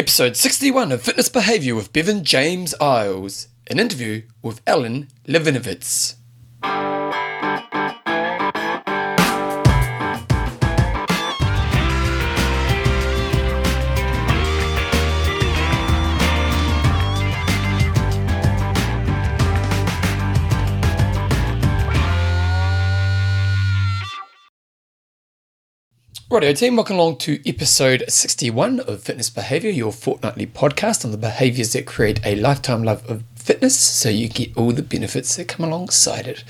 Episode 61 of Fitness Behavior with Bevan James Eyles, an interview with Alan Levinovitz. Righto team, welcome along to episode 61 of Fitness Behavior, your fortnightly podcast on the behaviors that create a lifetime love of fitness so you get all the benefits that come alongside it.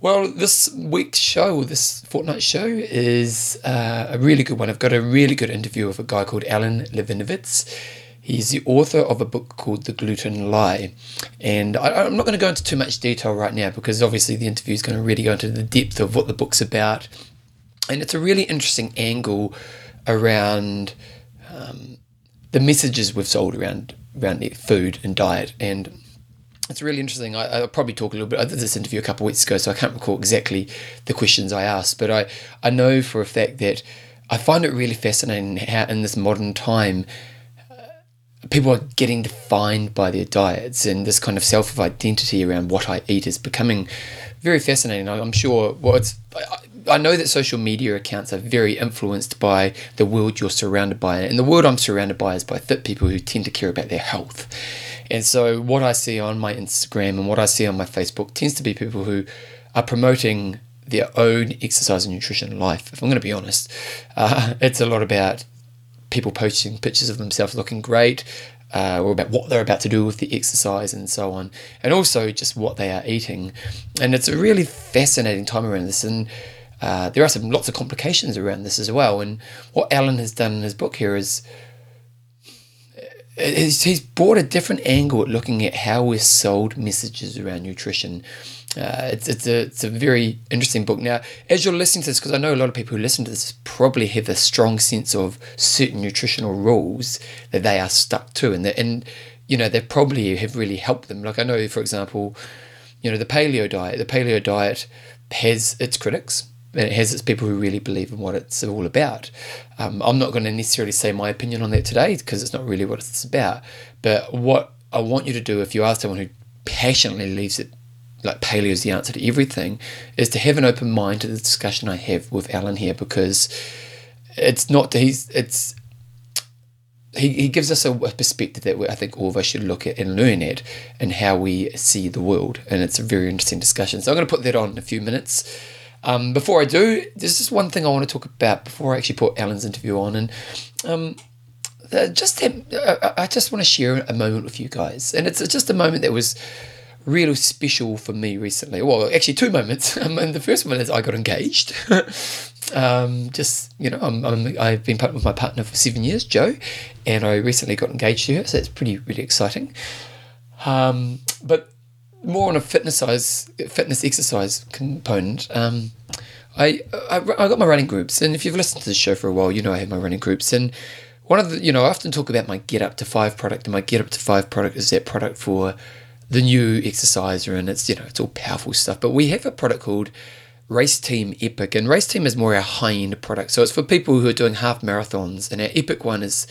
Well, this week's show, this fortnight show, is uh, a really good one. I've got a really good interview with a guy called Alan Levinovitz. He's the author of a book called The Gluten Lie. And I, am not going to go into too much detail right now because obviously the interview is going to really go into the depth of what the book's about and it's a really interesting angle around um, the messages we've sold around around food and diet and it's really interesting. I, will probably talk a little bit. I did this interview a couple of weeks ago, so I can't recall exactly the questions I asked, but I, I know for a fact that I find it really fascinating how in this modern time uh, people are getting defined by their diets and this kind of self of identity around what I eat is becoming very fascinating. I'm sure. Well, it's I know that social media accounts are very influenced by the world you're surrounded by, and the world I'm surrounded by is by fit people who tend to care about their health. And so, what I see on my Instagram and what I see on my Facebook tends to be people who are promoting their own exercise and nutrition life. If I'm going to be honest, uh, it's a lot about people posting pictures of themselves looking great, uh, or about what they're about to do with the exercise and so on, and also just what they are eating. And it's a really fascinating time around this. And uh, there are some lots of complications around this as well. And what Alan has done in his book here is he's brought a different angle at looking at how we're sold messages around nutrition. Uh, it's, it's, a, it's a very interesting book. Now, as you're listening to this, because I know a lot of people who listen to this probably have a strong sense of certain nutritional rules that they are stuck to, and, and you know, they probably have really helped them. Like I know, for example, you know, the paleo diet. The paleo diet has its critics and it has its people who really believe in what it's all about. Um, I'm not going to necessarily say my opinion on that today because it's not really what it's about. But what I want you to do, if you are someone who passionately believes that like paleo is the answer to everything, is to have an open mind to the discussion I have with Alan here because it's not he's it's he, he gives us a, perspective that I think all of us should look at and learn at and how we see the world. And it's a very interesting discussion. So I'm going to put that on in a few minutes. Um, before I do, there's just one thing I want to talk about before I actually put Alan's interview on, and um, uh, just uh, I just want to share a moment with you guys, and it's just a moment that was really special for me recently. Well, actually, two moments. Um, and the first one is I got engaged. um, just you know, I'm, I've been partnered with my partner for seven years, Joe, and I recently got engaged to her, so it's pretty really exciting. Um, but more on a fitness size, fitness exercise component. Um, I, I I got my running groups, and if you've listened to the show for a while, you know I have my running groups. And one of the, you know, I often talk about my Get Up to Five product, and my Get Up to Five product is that product for the new exerciser, and it's you know it's all powerful stuff. But we have a product called Race Team Epic, and Race Team is more our high end product. So it's for people who are doing half marathons, and our Epic one is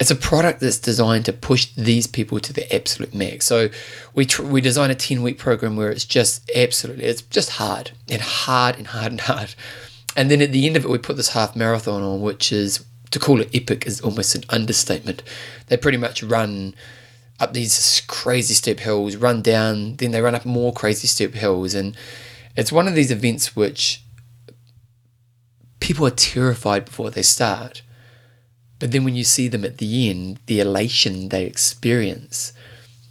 it's a product that's designed to push these people to the absolute max. So we tr- we design a 10 week program where it's just absolutely it's just hard and hard and hard and hard. And then at the end of it we put this half marathon on which is to call it epic is almost an understatement. They pretty much run up these crazy steep hills, run down, then they run up more crazy steep hills and it's one of these events which people are terrified before they start but then when you see them at the end, the elation they experience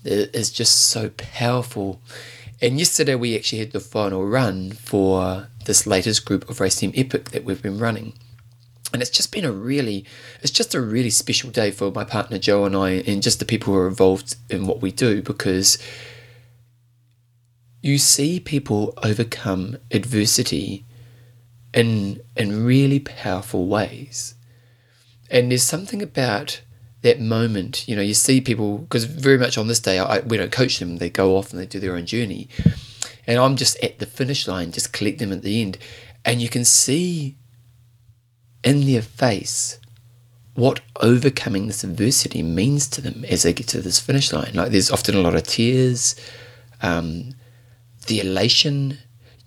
is just so powerful. And yesterday we actually had the final run for this latest group of Race Team Epic that we've been running. And it's just been a really, it's just a really special day for my partner Joe and I, and just the people who are involved in what we do because you see people overcome adversity in in really powerful ways. And there's something about that moment, you know, you see people, because very much on this day, I, we don't coach them, they go off and they do their own journey. And I'm just at the finish line, just collect them at the end. And you can see in their face what overcoming this adversity means to them as they get to this finish line. Like there's often a lot of tears, um, the elation,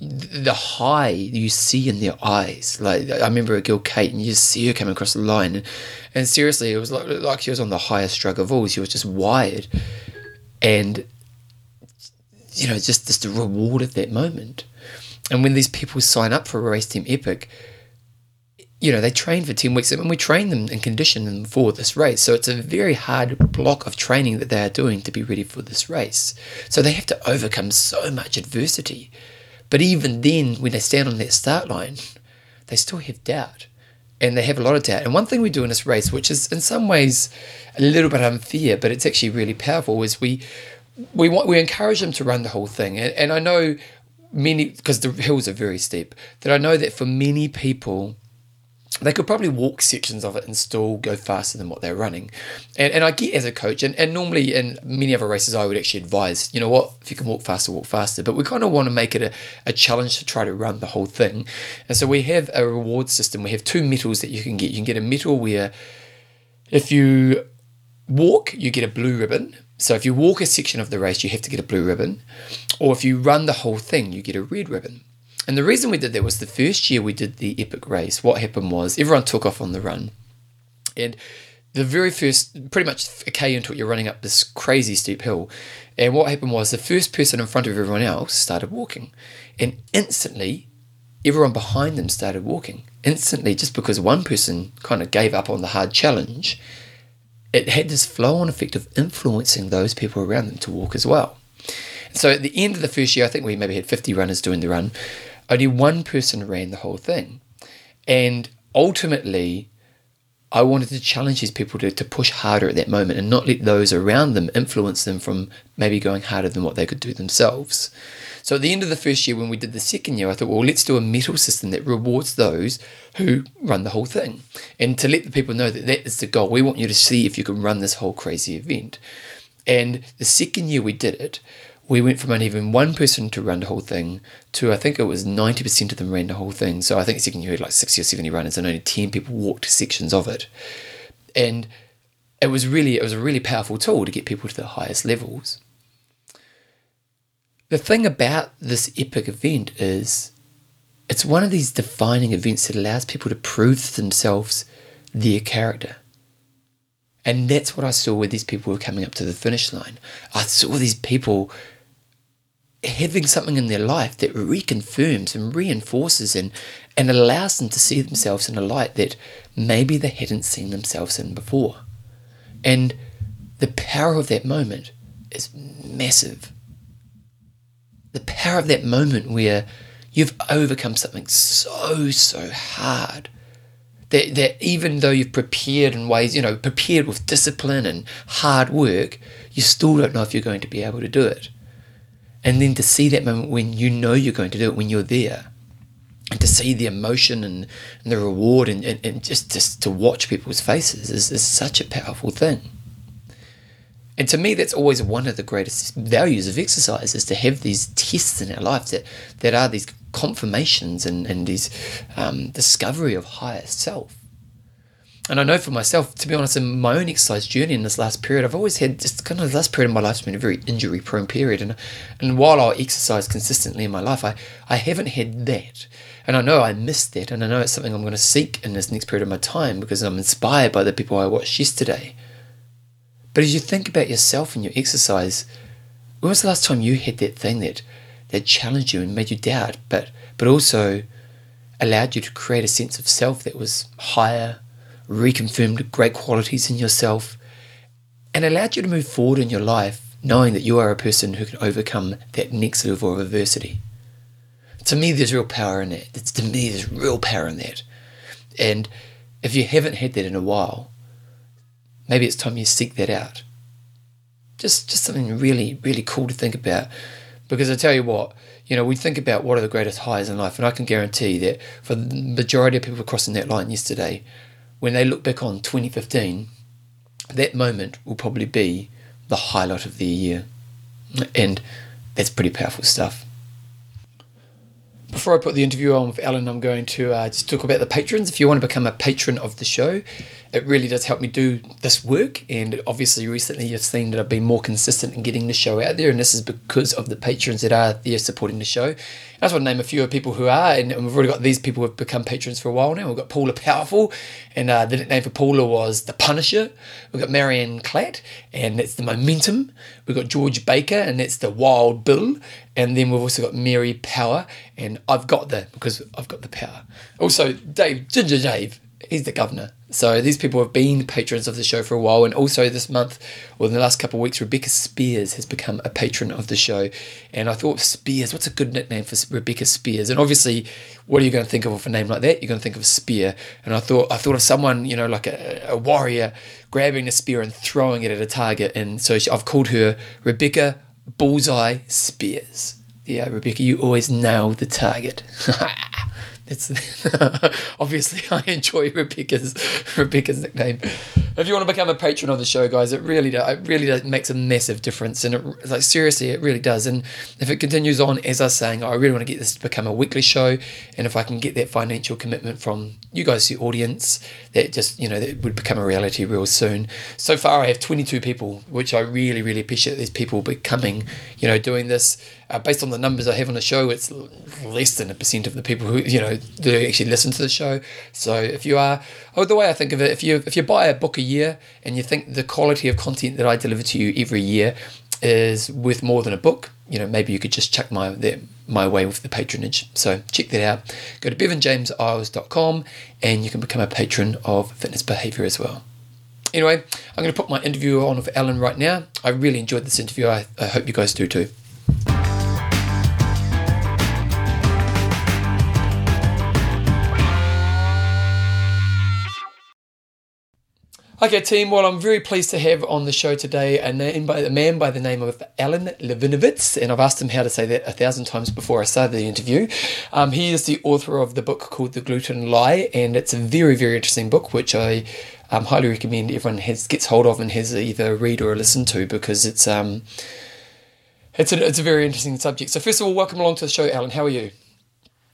the high you see in their eyes. Like I remember a girl, Kate, and you see her coming across the line, and, and seriously, it was like like she was on the highest drug of all. She was just wired, and you know, just just the reward of that moment. And when these people sign up for a race team epic, you know, they train for 10 weeks and we train them and condition them for this race. So it's a very hard block of training that they are doing to be ready for this race. So they have to overcome so much adversity. But even then, when they stand on that start line, they still have doubt. And they have a lot of doubt. And one thing we do in this race, which is in some ways a little bit unfair, but it's actually really powerful, is we we want we encourage them to run the whole thing. And, and I know many because the hills are very steep, that I know that for many people they could probably walk sections of it and still go faster than what they're running. And, and I get as a coach, and, and normally in many other races, I would actually advise, you know what, if you can walk faster, walk faster. But we kind of want to make it a, a challenge to try to run the whole thing. And so we have a reward system. We have two medals that you can get. You can get a medal where if you walk, you get a blue ribbon. So if you walk a section of the race, you have to get a blue ribbon. Or if you run the whole thing, you get a red ribbon. And the reason we did that was the first year we did the epic race, what happened was everyone took off on the run. And the very first, pretty much a K into it, you're running up this crazy steep hill. And what happened was the first person in front of everyone else started walking. And instantly, everyone behind them started walking. Instantly, just because one person kind of gave up on the hard challenge, it had this flow on effect of influencing those people around them to walk as well. So at the end of the first year, I think we maybe had 50 runners doing the run only one person ran the whole thing. And ultimately, I wanted to challenge these people to, to push harder at that moment and not let those around them influence them from maybe going harder than what they could do themselves. So at the end of the first year, when we did the second year, I thought, well, let's do a medal system that rewards those who run the whole thing. And to let the people know that that is the goal. We want you to see if you can run this whole crazy event. And the second year we did it, we went from only even one person to run the whole thing to I think it was 90% of them ran the whole thing. So I think second you had like 60 or 70 runners and only 10 people walked sections of it. And it was really it was a really powerful tool to get people to the highest levels. The thing about this epic event is it's one of these defining events that allows people to prove to themselves their character. And that's what I saw with these people who were coming up to the finish line. I saw these people having something in their life that reconfirms and reinforces and, and allows them to see themselves in a light that maybe they hadn't seen themselves in before. And the power of that moment is massive. The power of that moment where you've overcome something so, so hard that, that even though you've prepared in ways, you know, prepared with discipline and hard work, you still don't know if you're going to be able to do it. And then to see that moment when you know you're going to do it, when you're there, and to see the emotion and, and the reward and, and, and just, just to watch people's faces is, is such a powerful thing. And to me, that's always one of the greatest values of exercise is to have these tests in our lives that, that are these confirmations and, and these um, discovery of higher self. And I know for myself, to be honest, in my own exercise journey in this last period, I've always had just kind of the last period of my life's been a very injury prone period. And and while I exercise consistently in my life, I, I haven't had that. And I know I missed that. And I know it's something I'm going to seek in this next period of my time because I'm inspired by the people I watched yesterday. But as you think about yourself and your exercise, when was the last time you had that thing that, that challenged you and made you doubt, but, but also allowed you to create a sense of self that was higher, reconfirmed great qualities in yourself, and allowed you to move forward in your life knowing that you are a person who can overcome that next level of adversity. To me, there's real power in that. It's, to me, there's real power in that. And if you haven't had that in a while, maybe it's time you seek that out. Just, just something really, really cool to think about. Because I tell you what, you know, we think about what are the greatest highs in life, and I can guarantee that for the majority of people crossing that line yesterday, when they look back on 2015, that moment will probably be the highlight of their year. And that's pretty powerful stuff. Before I put the interview on with Alan, I'm going to uh, just talk about the patrons. If you want to become a patron of the show, it really does help me do this work. And obviously, recently you've seen that I've been more consistent in getting the show out there, and this is because of the patrons that are there supporting the show. I just want to name a few of people who are, and we've already got these people who have become patrons for a while now. We've got Paula Powerful, and uh, the nickname for Paula was The Punisher. We've got Marianne Clatt, and it's The Momentum. We've got George Baker, and it's The Wild Bill. And then we've also got Mary Power, and I've got the, because I've got the power. Also, Dave, Ginger Dave, he's the governor. So these people have been patrons of the show for a while, and also this month, or in the last couple of weeks, Rebecca Spears has become a patron of the show. And I thought Spears, what's a good nickname for Rebecca Spears? And obviously, what are you going to think of with a name like that? You're going to think of spear. And I thought I thought of someone, you know, like a, a warrior grabbing a spear and throwing it at a target. And so she, I've called her Rebecca Bullseye Spears. Yeah, Rebecca, you always nail the target. It's obviously I enjoy Rebecca's Rebecca's nickname. If you want to become a patron of the show, guys, it really does, it really does, makes a massive difference, and it, like seriously, it really does. And if it continues on, as I was saying, I really want to get this to become a weekly show, and if I can get that financial commitment from you guys, the audience, that just you know that would become a reality real soon. So far, I have 22 people, which I really really appreciate. These people becoming, you know, doing this uh, based on the numbers I have on the show, it's less than a percent of the people who you know do actually listen to the show. So if you are, oh, the way I think of it, if you if you buy a book year and you think the quality of content that I deliver to you every year is worth more than a book, you know maybe you could just check my that my way with the patronage. So check that out. Go to bevanjameseyles.com and you can become a patron of Fitness Behavior as well. Anyway, I'm going to put my interview on with Alan right now. I really enjoyed this interview. I, I hope you guys do too. Okay, team. Well, I'm very pleased to have on the show today a, name by, a man by the name of Alan Levinovitz, and I've asked him how to say that a thousand times before I started the interview. Um, he is the author of the book called The Gluten Lie, and it's a very, very interesting book, which I um, highly recommend everyone has gets hold of and has either read or listened to because it's um, it's a, it's a very interesting subject. So, first of all, welcome along to the show, Alan. How are you?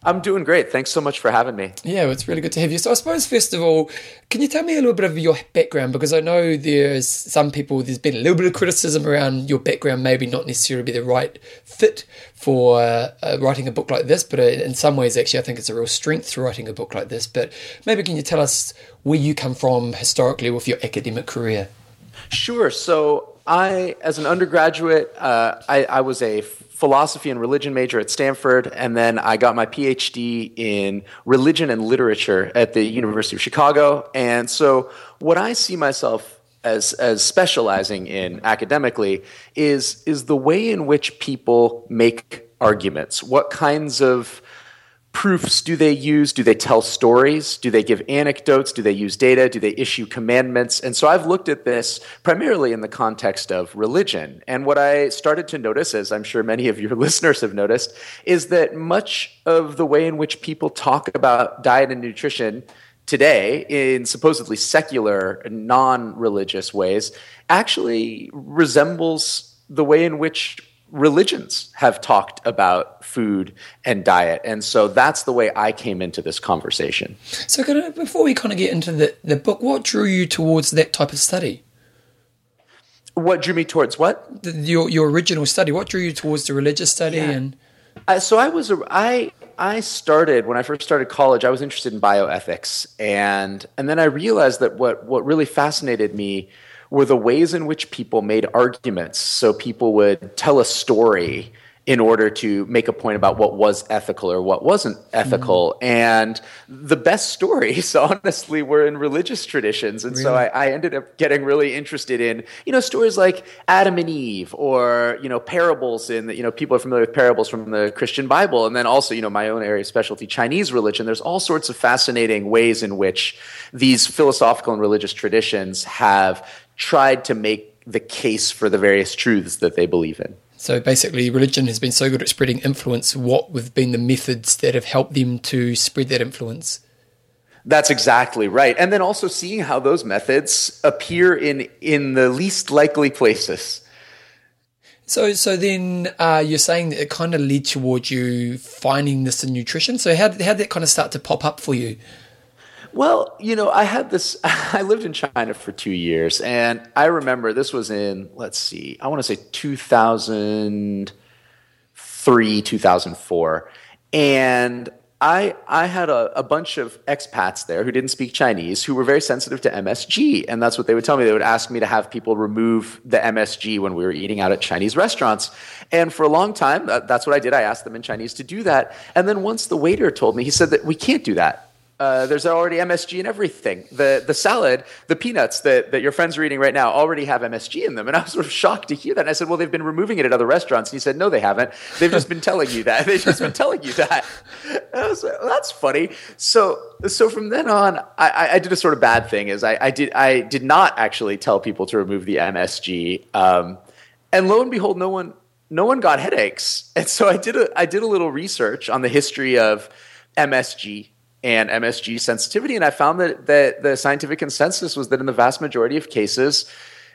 I'm doing great. Thanks so much for having me. Yeah, it's really good to have you. So, I suppose, first of all, can you tell me a little bit of your background? Because I know there's some people, there's been a little bit of criticism around your background, maybe not necessarily be the right fit for uh, uh, writing a book like this, but uh, in some ways, actually, I think it's a real strength to writing a book like this. But maybe can you tell us where you come from historically with your academic career? Sure. So, I, as an undergraduate, uh, I, I was a philosophy and religion major at Stanford, and then I got my PhD in religion and literature at the University of Chicago. And so, what I see myself as as specializing in academically is is the way in which people make arguments. What kinds of proofs do they use? Do they tell stories? Do they give anecdotes? Do they use data? Do they issue commandments? And so I've looked at this primarily in the context of religion. And what I started to notice, as I'm sure many of your listeners have noticed, is that much of the way in which people talk about diet and nutrition today in supposedly secular, non religious ways actually resembles the way in which religions have talked about food and diet. And so that's the way I came into this conversation. So, kind of, before we kind of get into the, the book, what drew you towards that type of study? What drew me towards what? The, your, your original study. What drew you towards the religious study? Yeah. And uh, so I was, a, I, I started when I first started college. I was interested in bioethics, and and then I realized that what what really fascinated me were the ways in which people made arguments. So people would tell a story in order to make a point about what was ethical or what wasn't ethical. Mm. And the best stories, honestly, were in religious traditions. And really? so I, I, ended up getting really interested in, you know, stories like Adam and Eve or, you know, parables in, the, you know, people are familiar with parables from the Christian Bible. And then also, you know, my own area of specialty, Chinese religion. There's all sorts of fascinating ways in which these philosophical and religious traditions have tried to make the case for the various truths that they believe in. So basically, religion has been so good at spreading influence. What have been the methods that have helped them to spread that influence? That's exactly right. And then also seeing how those methods appear in in the least likely places. So, so then uh, you're saying that it kind of led towards you finding this in nutrition. So, how how did that kind of start to pop up for you? Well, you know, I had this. I lived in China for two years, and I remember this was in. Let's see, I want to say two thousand three, two thousand four, and I, I had a, a bunch of expats there who didn't speak Chinese who were very sensitive to MSG. And that's what they would tell me. They would ask me to have people remove the MSG when we were eating out at Chinese restaurants. And for a long time, that's what I did. I asked them in Chinese to do that. And then once the waiter told me, he said that we can't do that. Uh, there's already MSG in everything. The the salad, the peanuts that, that your friends are eating right now already have MSG in them. And I was sort of shocked to hear that. And I said, Well, they've been removing it at other restaurants. And he said, No, they haven't. They've just been telling you that. They've just been telling you that. And I was like, well, that's funny. So so from then on, I, I did a sort of bad thing is I, I did I did not actually tell people to remove the MSG. Um, and lo and behold, no one no one got headaches. And so I did a I did a little research on the history of MSG and MSG sensitivity. And I found that, that the scientific consensus was that in the vast majority of cases,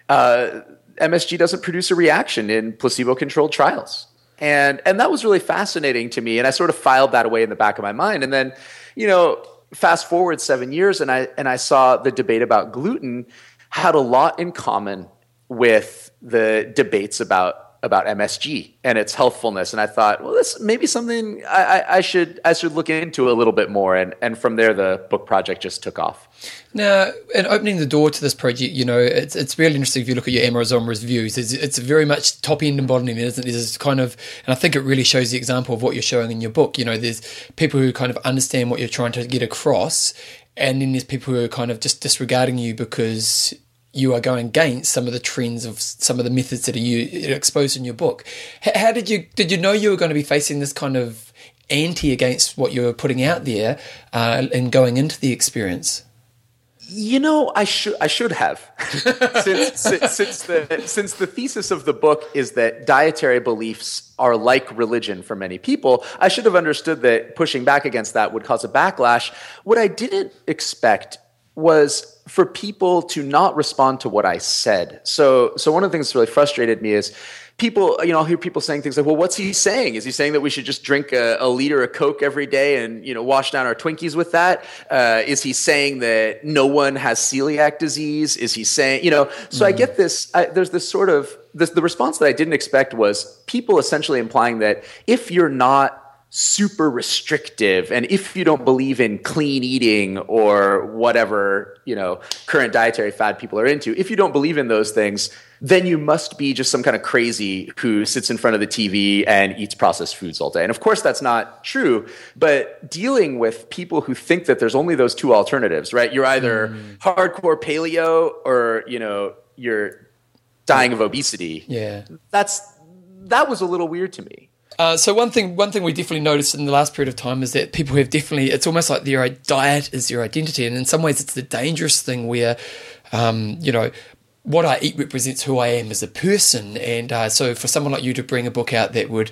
uh, MSG doesn't produce a reaction in placebo controlled trials. And, and that was really fascinating to me. And I sort of filed that away in the back of my mind. And then, you know, fast forward seven years and I, and I saw the debate about gluten had a lot in common with the debates about about MSG and its healthfulness, and I thought, well, this may be something I, I, I, should I should look into a little bit more, and and from there the book project just took off. Now, in opening the door to this project, you know, it's it's really interesting if you look at your Amazon reviews. It's, it's very much top end and bottom end, isn't it? There's kind of, and I think it really shows the example of what you're showing in your book. You know, there's people who kind of understand what you're trying to get across, and then there's people who are kind of just disregarding you because you are going against some of the trends of some of the methods that are you exposed in your book. How did you did you know you were going to be facing this kind of anti against what you were putting out there uh, and going into the experience? You know, I should I should have since, since, since the since the thesis of the book is that dietary beliefs are like religion for many people. I should have understood that pushing back against that would cause a backlash. What I didn't expect was for people to not respond to what I said. So, so one of the things that really frustrated me is people, you know, I'll hear people saying things like, well, what's he saying? Is he saying that we should just drink a, a liter of Coke every day and, you know, wash down our Twinkies with that? Uh, is he saying that no one has celiac disease? Is he saying, you know, so mm. I get this, I, there's this sort of, this, the response that I didn't expect was people essentially implying that if you're not super restrictive. And if you don't believe in clean eating or whatever you know current dietary fad people are into if you don't believe in those things then you must be just some kind of crazy who sits in front of the tv and eats processed foods all day. And of course that's not true but dealing with people who think that there's only those two alternatives right? You're either mm. hardcore paleo or you know you're dying of obesity. Yeah. That's that was a little weird to me uh, so one thing, one thing we definitely noticed in the last period of time is that people have definitely. It's almost like their diet is their identity, and in some ways, it's the dangerous thing where, um, you know, what I eat represents who I am as a person. And uh, so, for someone like you to bring a book out that would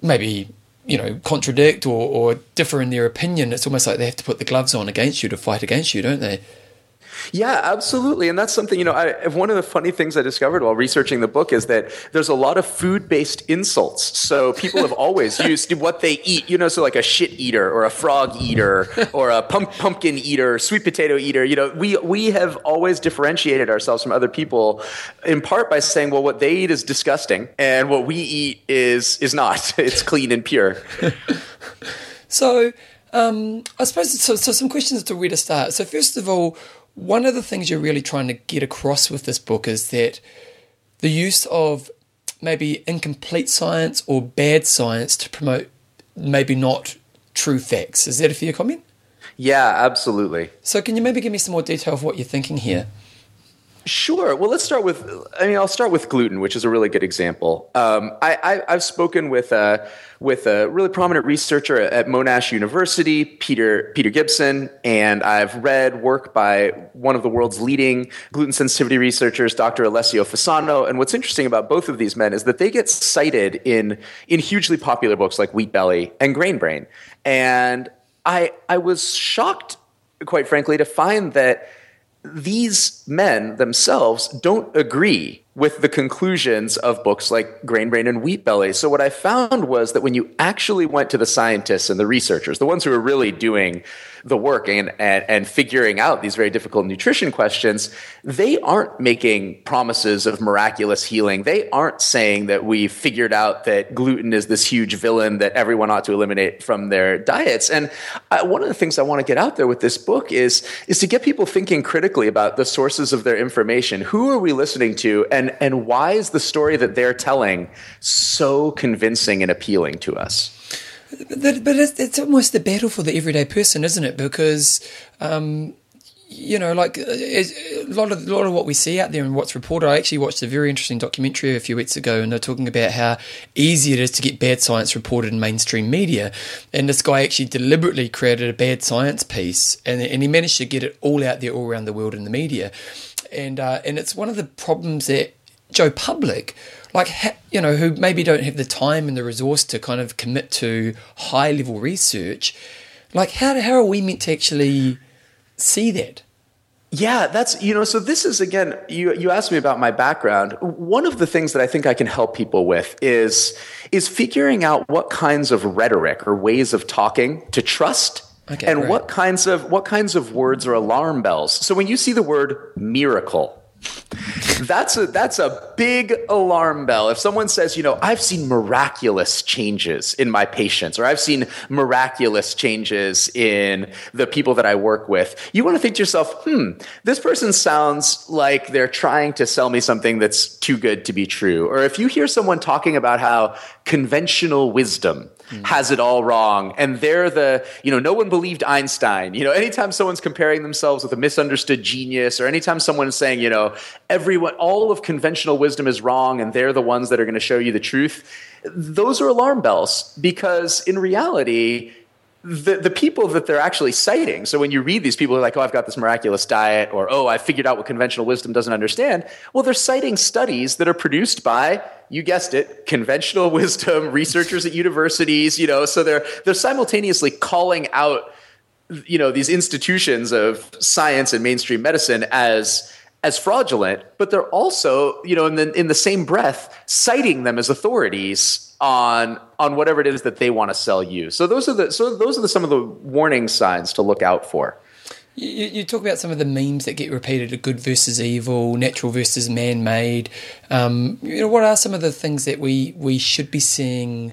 maybe you know contradict or, or differ in their opinion, it's almost like they have to put the gloves on against you to fight against you, don't they? Yeah, absolutely. And that's something, you know, I, one of the funny things I discovered while researching the book is that there's a lot of food based insults. So people have always used what they eat, you know, so like a shit eater or a frog eater or a pump, pumpkin eater, sweet potato eater. You know, we, we have always differentiated ourselves from other people in part by saying, well, what they eat is disgusting and what we eat is, is not. It's clean and pure. so, um, I suppose so, so. Some questions to where to start. So, first of all, one of the things you're really trying to get across with this book is that the use of maybe incomplete science or bad science to promote maybe not true facts. Is that a fair comment? Yeah, absolutely. So, can you maybe give me some more detail of what you're thinking here? Sure. Well, let's start with. I mean, I'll start with gluten, which is a really good example. Um, I, have spoken with a with a really prominent researcher at Monash University, Peter Peter Gibson, and I've read work by one of the world's leading gluten sensitivity researchers, Dr. Alessio Fasano. And what's interesting about both of these men is that they get cited in in hugely popular books like Wheat Belly and Grain Brain. And I I was shocked, quite frankly, to find that these men themselves don't agree with the conclusions of books like Grain Brain and Wheat Belly. So what I found was that when you actually went to the scientists and the researchers, the ones who are really doing the work and, and, and figuring out these very difficult nutrition questions, they aren't making promises of miraculous healing. They aren't saying that we figured out that gluten is this huge villain that everyone ought to eliminate from their diets. And I, one of the things I want to get out there with this book is, is to get people thinking critically about the sources of their information. Who are we listening to? And, and why is the story that they're telling so convincing and appealing to us? But, it's, it's, almost the battle for the everyday person, isn't it? Because, um, you know, like a lot of a lot of what we see out there and what's reported. I actually watched a very interesting documentary a few weeks ago, and they're talking about how easy it is to get bad science reported in mainstream media. And this guy actually deliberately created a bad science piece, and and he managed to get it all out there all around the world in the media. And uh, and it's one of the problems that Joe Public like you know who maybe don't have the time and the resource to kind of commit to high level research like how how are we meant to actually see that yeah, that's you know. So this is again. You you asked me about my background. One of the things that I think I can help people with is is figuring out what kinds of rhetoric or ways of talking to trust, okay, and great. what kinds of what kinds of words are alarm bells. So when you see the word miracle, that's a that's a big alarm bell. If someone says, you know, I've seen miraculous changes in my patients, or I've seen miraculous changes in the people that I work with, you want to think to yourself, hmm, this person sounds like they're trying to sell me something that's too good to be true. Or if you hear someone talking about how conventional wisdom mm. has it all wrong. And they're the, you know, no one believed Einstein. You know, anytime someone's comparing themselves with a misunderstood genius, or anytime someone's saying, you know, everyone, all of conventional wisdom is wrong and they're the ones that are going to show you the truth, those are alarm bells because in reality, the, the people that they're actually citing. So when you read these people are like, oh, I've got this miraculous diet, or oh, I figured out what conventional wisdom doesn't understand. Well, they're citing studies that are produced by, you guessed it, conventional wisdom researchers at universities. You know, so they're they're simultaneously calling out, you know, these institutions of science and mainstream medicine as as fraudulent, but they're also, you know, in the in the same breath, citing them as authorities on on whatever it is that they want to sell you. So those are the so those are the, some of the warning signs to look out for. You, you talk about some of the memes that get repeated: good versus evil, natural versus man-made. Um, you know, what are some of the things that we we should be seeing?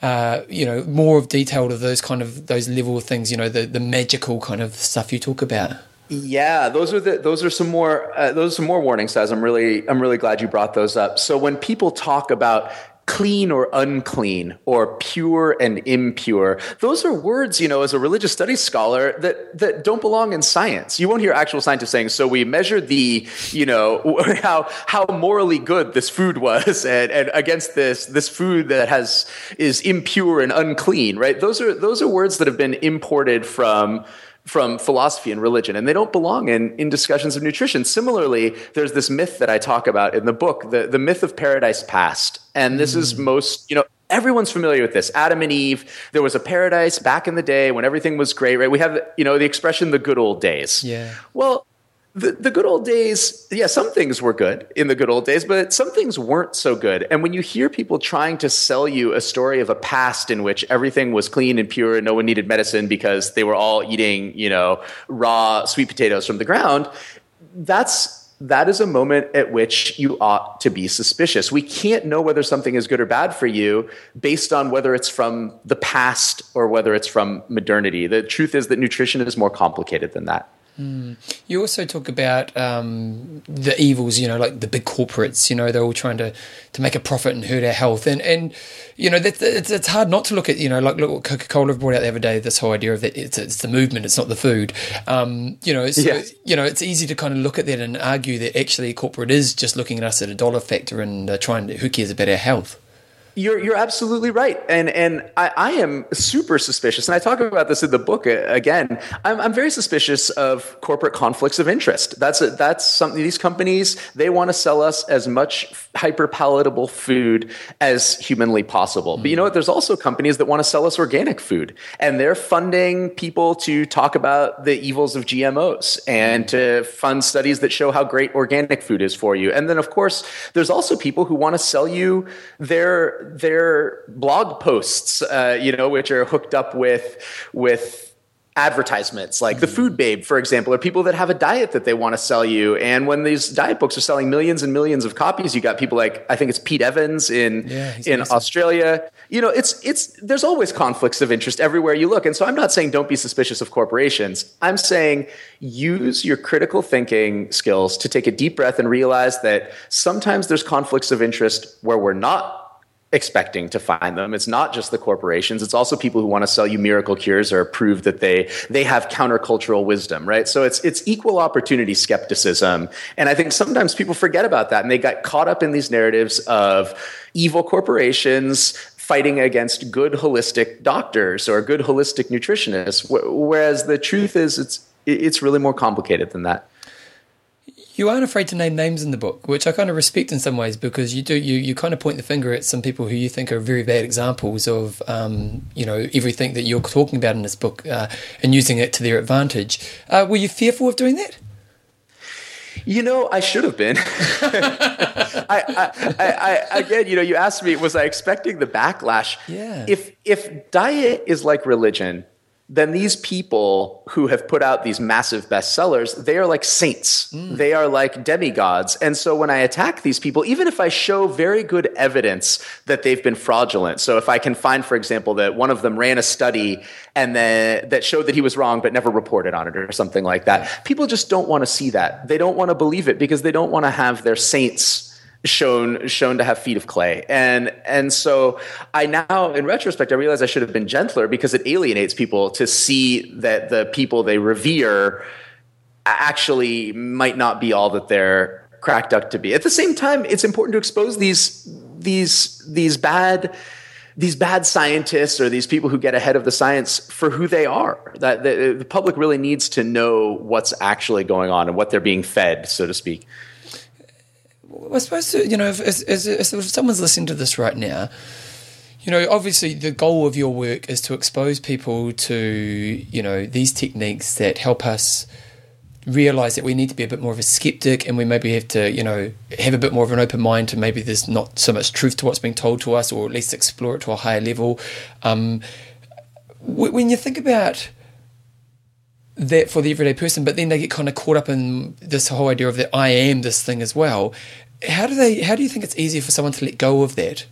Uh, you know, more of detail of those kind of those level of things. You know, the the magical kind of stuff you talk about. Yeah, those are the those are some more uh, those are some more warning signs. I'm really I'm really glad you brought those up. So when people talk about clean or unclean or pure and impure. Those are words you know as a religious studies scholar that that don't belong in science. You won't hear actual scientists saying so we measured the you know how how morally good this food was and, and against this this food that has is impure and unclean right? Those are those are words that have been imported from from philosophy and religion, and they don't belong in, in discussions of nutrition. Similarly, there's this myth that I talk about in the book, the, the myth of paradise past. And this mm. is most, you know, everyone's familiar with this. Adam and Eve, there was a paradise back in the day when everything was great, right? We have, you know, the expression the good old days. Yeah. Well, the, the good old days, yeah, some things were good in the good old days, but some things weren't so good. And when you hear people trying to sell you a story of a past in which everything was clean and pure and no one needed medicine because they were all eating, you know, raw sweet potatoes from the ground, that's that is a moment at which you ought to be suspicious. We can't know whether something is good or bad for you based on whether it's from the past or whether it's from modernity. The truth is that nutrition is more complicated than that. Mm. You also talk about um, the evils, you know, like the big corporates. You know, they're all trying to, to make a profit and hurt our health, and and you know, that, it's, it's hard not to look at. You know, like look what Coca Cola brought out the other day. This whole idea of that it's, it's the movement, it's not the food. Um, you know, so, yes. you know, it's easy to kind of look at that and argue that actually corporate is just looking at us at a dollar factor and uh, trying to who cares about our health. You're you're absolutely right, and and I, I am super suspicious, and I talk about this in the book uh, again. I'm, I'm very suspicious of corporate conflicts of interest. That's a, that's something. These companies they want to sell us as much hyper palatable food as humanly possible. Mm. But you know what? There's also companies that want to sell us organic food, and they're funding people to talk about the evils of GMOs and to fund studies that show how great organic food is for you. And then, of course, there's also people who want to sell you their their blog posts, uh, you know, which are hooked up with with advertisements like the mm-hmm. food babe for example are people that have a diet that they want to sell you and when these diet books are selling millions and millions of copies you got people like i think it's pete evans in yeah, in amazing. australia you know it's it's there's always conflicts of interest everywhere you look and so i'm not saying don't be suspicious of corporations i'm saying use your critical thinking skills to take a deep breath and realize that sometimes there's conflicts of interest where we're not expecting to find them. It's not just the corporations. It's also people who want to sell you miracle cures or prove that they they have countercultural wisdom, right? So it's it's equal opportunity skepticism. And I think sometimes people forget about that and they got caught up in these narratives of evil corporations fighting against good holistic doctors or good holistic nutritionists whereas the truth is it's it's really more complicated than that you aren't afraid to name names in the book, which I kind of respect in some ways because you do you you kind of point the finger at some people who you think are very bad examples of um, you know everything that you're talking about in this book uh, and using it to their advantage. Uh, were you fearful of doing that? You know, I should have been. I, I, I, I, again, you know, you asked me, was I expecting the backlash? Yeah. If if diet is like religion, then these people who have put out these massive bestsellers, they are like saints. Mm. They are like demigods. And so when I attack these people, even if I show very good evidence that they've been fraudulent, so if I can find, for example, that one of them ran a study and then that showed that he was wrong but never reported on it or something like that, people just don't want to see that. They don't want to believe it because they don't want to have their saints shown shown to have feet of clay and and so i now in retrospect i realize i should have been gentler because it alienates people to see that the people they revere actually might not be all that they're cracked up to be at the same time it's important to expose these these these bad these bad scientists or these people who get ahead of the science for who they are. That the, uh, the, public really needs to know what's actually going on and what they're being fed, so to speak. I suppose to you know if, if, if someone's listening to this right now, you know, obviously the goal of your work is to expose people to you know these techniques that help us realize that we need to be a bit more of a skeptic and we maybe have to you know have a bit more of an open mind to maybe there's not so much truth to what's being told to us or at least explore it to a higher level um, when you think about that for the everyday person, but then they get kind of caught up in this whole idea of that I am this thing as well. How do they? How do you think it's easier for someone to let go of that?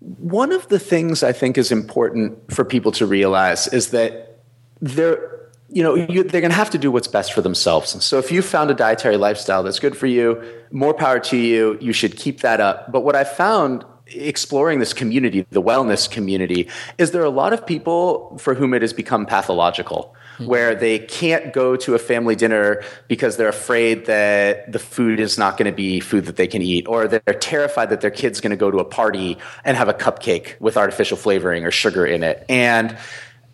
One of the things I think is important for people to realize is that they're you know you, they're going to have to do what's best for themselves so if you found a dietary lifestyle that's good for you more power to you you should keep that up but what i found exploring this community, the wellness community, is there a lot of people for whom it has become pathological, mm-hmm. where they can't go to a family dinner because they're afraid that the food is not going to be food that they can eat, or they're terrified that their kid's going to go to a party and have a cupcake with artificial flavoring or sugar in it. And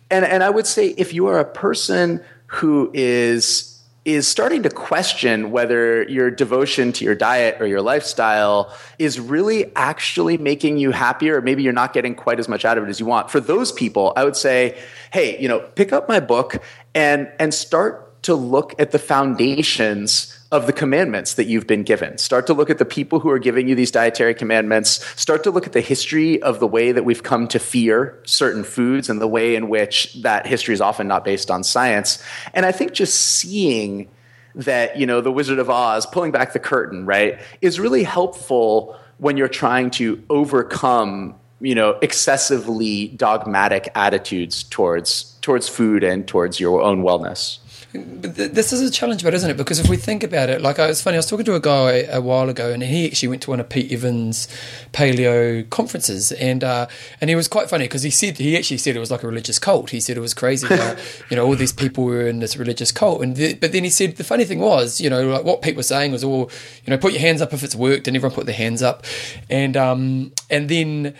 and and I would say if you are a person who is is starting to question whether your devotion to your diet or your lifestyle is really actually making you happier or maybe you're not getting quite as much out of it as you want. For those people i would say hey you know pick up my book and and start to look at the foundations of the commandments that you've been given. Start to look at the people who are giving you these dietary commandments. Start to look at the history of the way that we've come to fear certain foods and the way in which that history is often not based on science. And I think just seeing that, you know, the Wizard of Oz, pulling back the curtain, right, is really helpful when you're trying to overcome you know excessively dogmatic attitudes towards towards food and towards your own wellness But th- this is a challenge, but isn't it? Because if we think about it, like I was funny, I was talking to a guy a while ago, and he actually went to one of Pete Evans' paleo conferences, and uh, and he was quite funny because he said he actually said it was like a religious cult. He said it was crazy, how, you know, all these people were in this religious cult, and the, but then he said the funny thing was, you know, like what Pete was saying was, all, you know, put your hands up if it's worked, and everyone put their hands up, and um, and then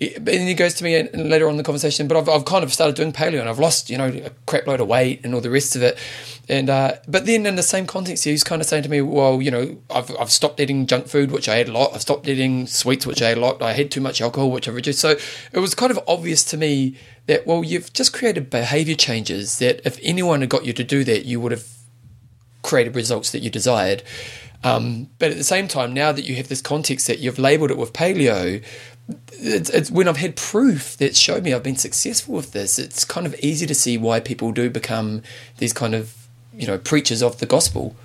and he goes to me later on in the conversation, but I've, I've kind of started doing paleo and I've lost, you know, a crap load of weight and all the rest of it. And, uh, but then in the same context, he's kind of saying to me, well, you know, I've, I've stopped eating junk food, which I had a lot. I've stopped eating sweets, which I had a lot. I had too much alcohol, which I've reduced. So it was kind of obvious to me that, well, you've just created behavior changes that if anyone had got you to do that, you would have created results that you desired. Um, but at the same time, now that you have this context that you've labeled it with paleo, it's, it's, when I've had proof that showed me I've been successful with this, it's kind of easy to see why people do become these kind of, you know, preachers of the gospel.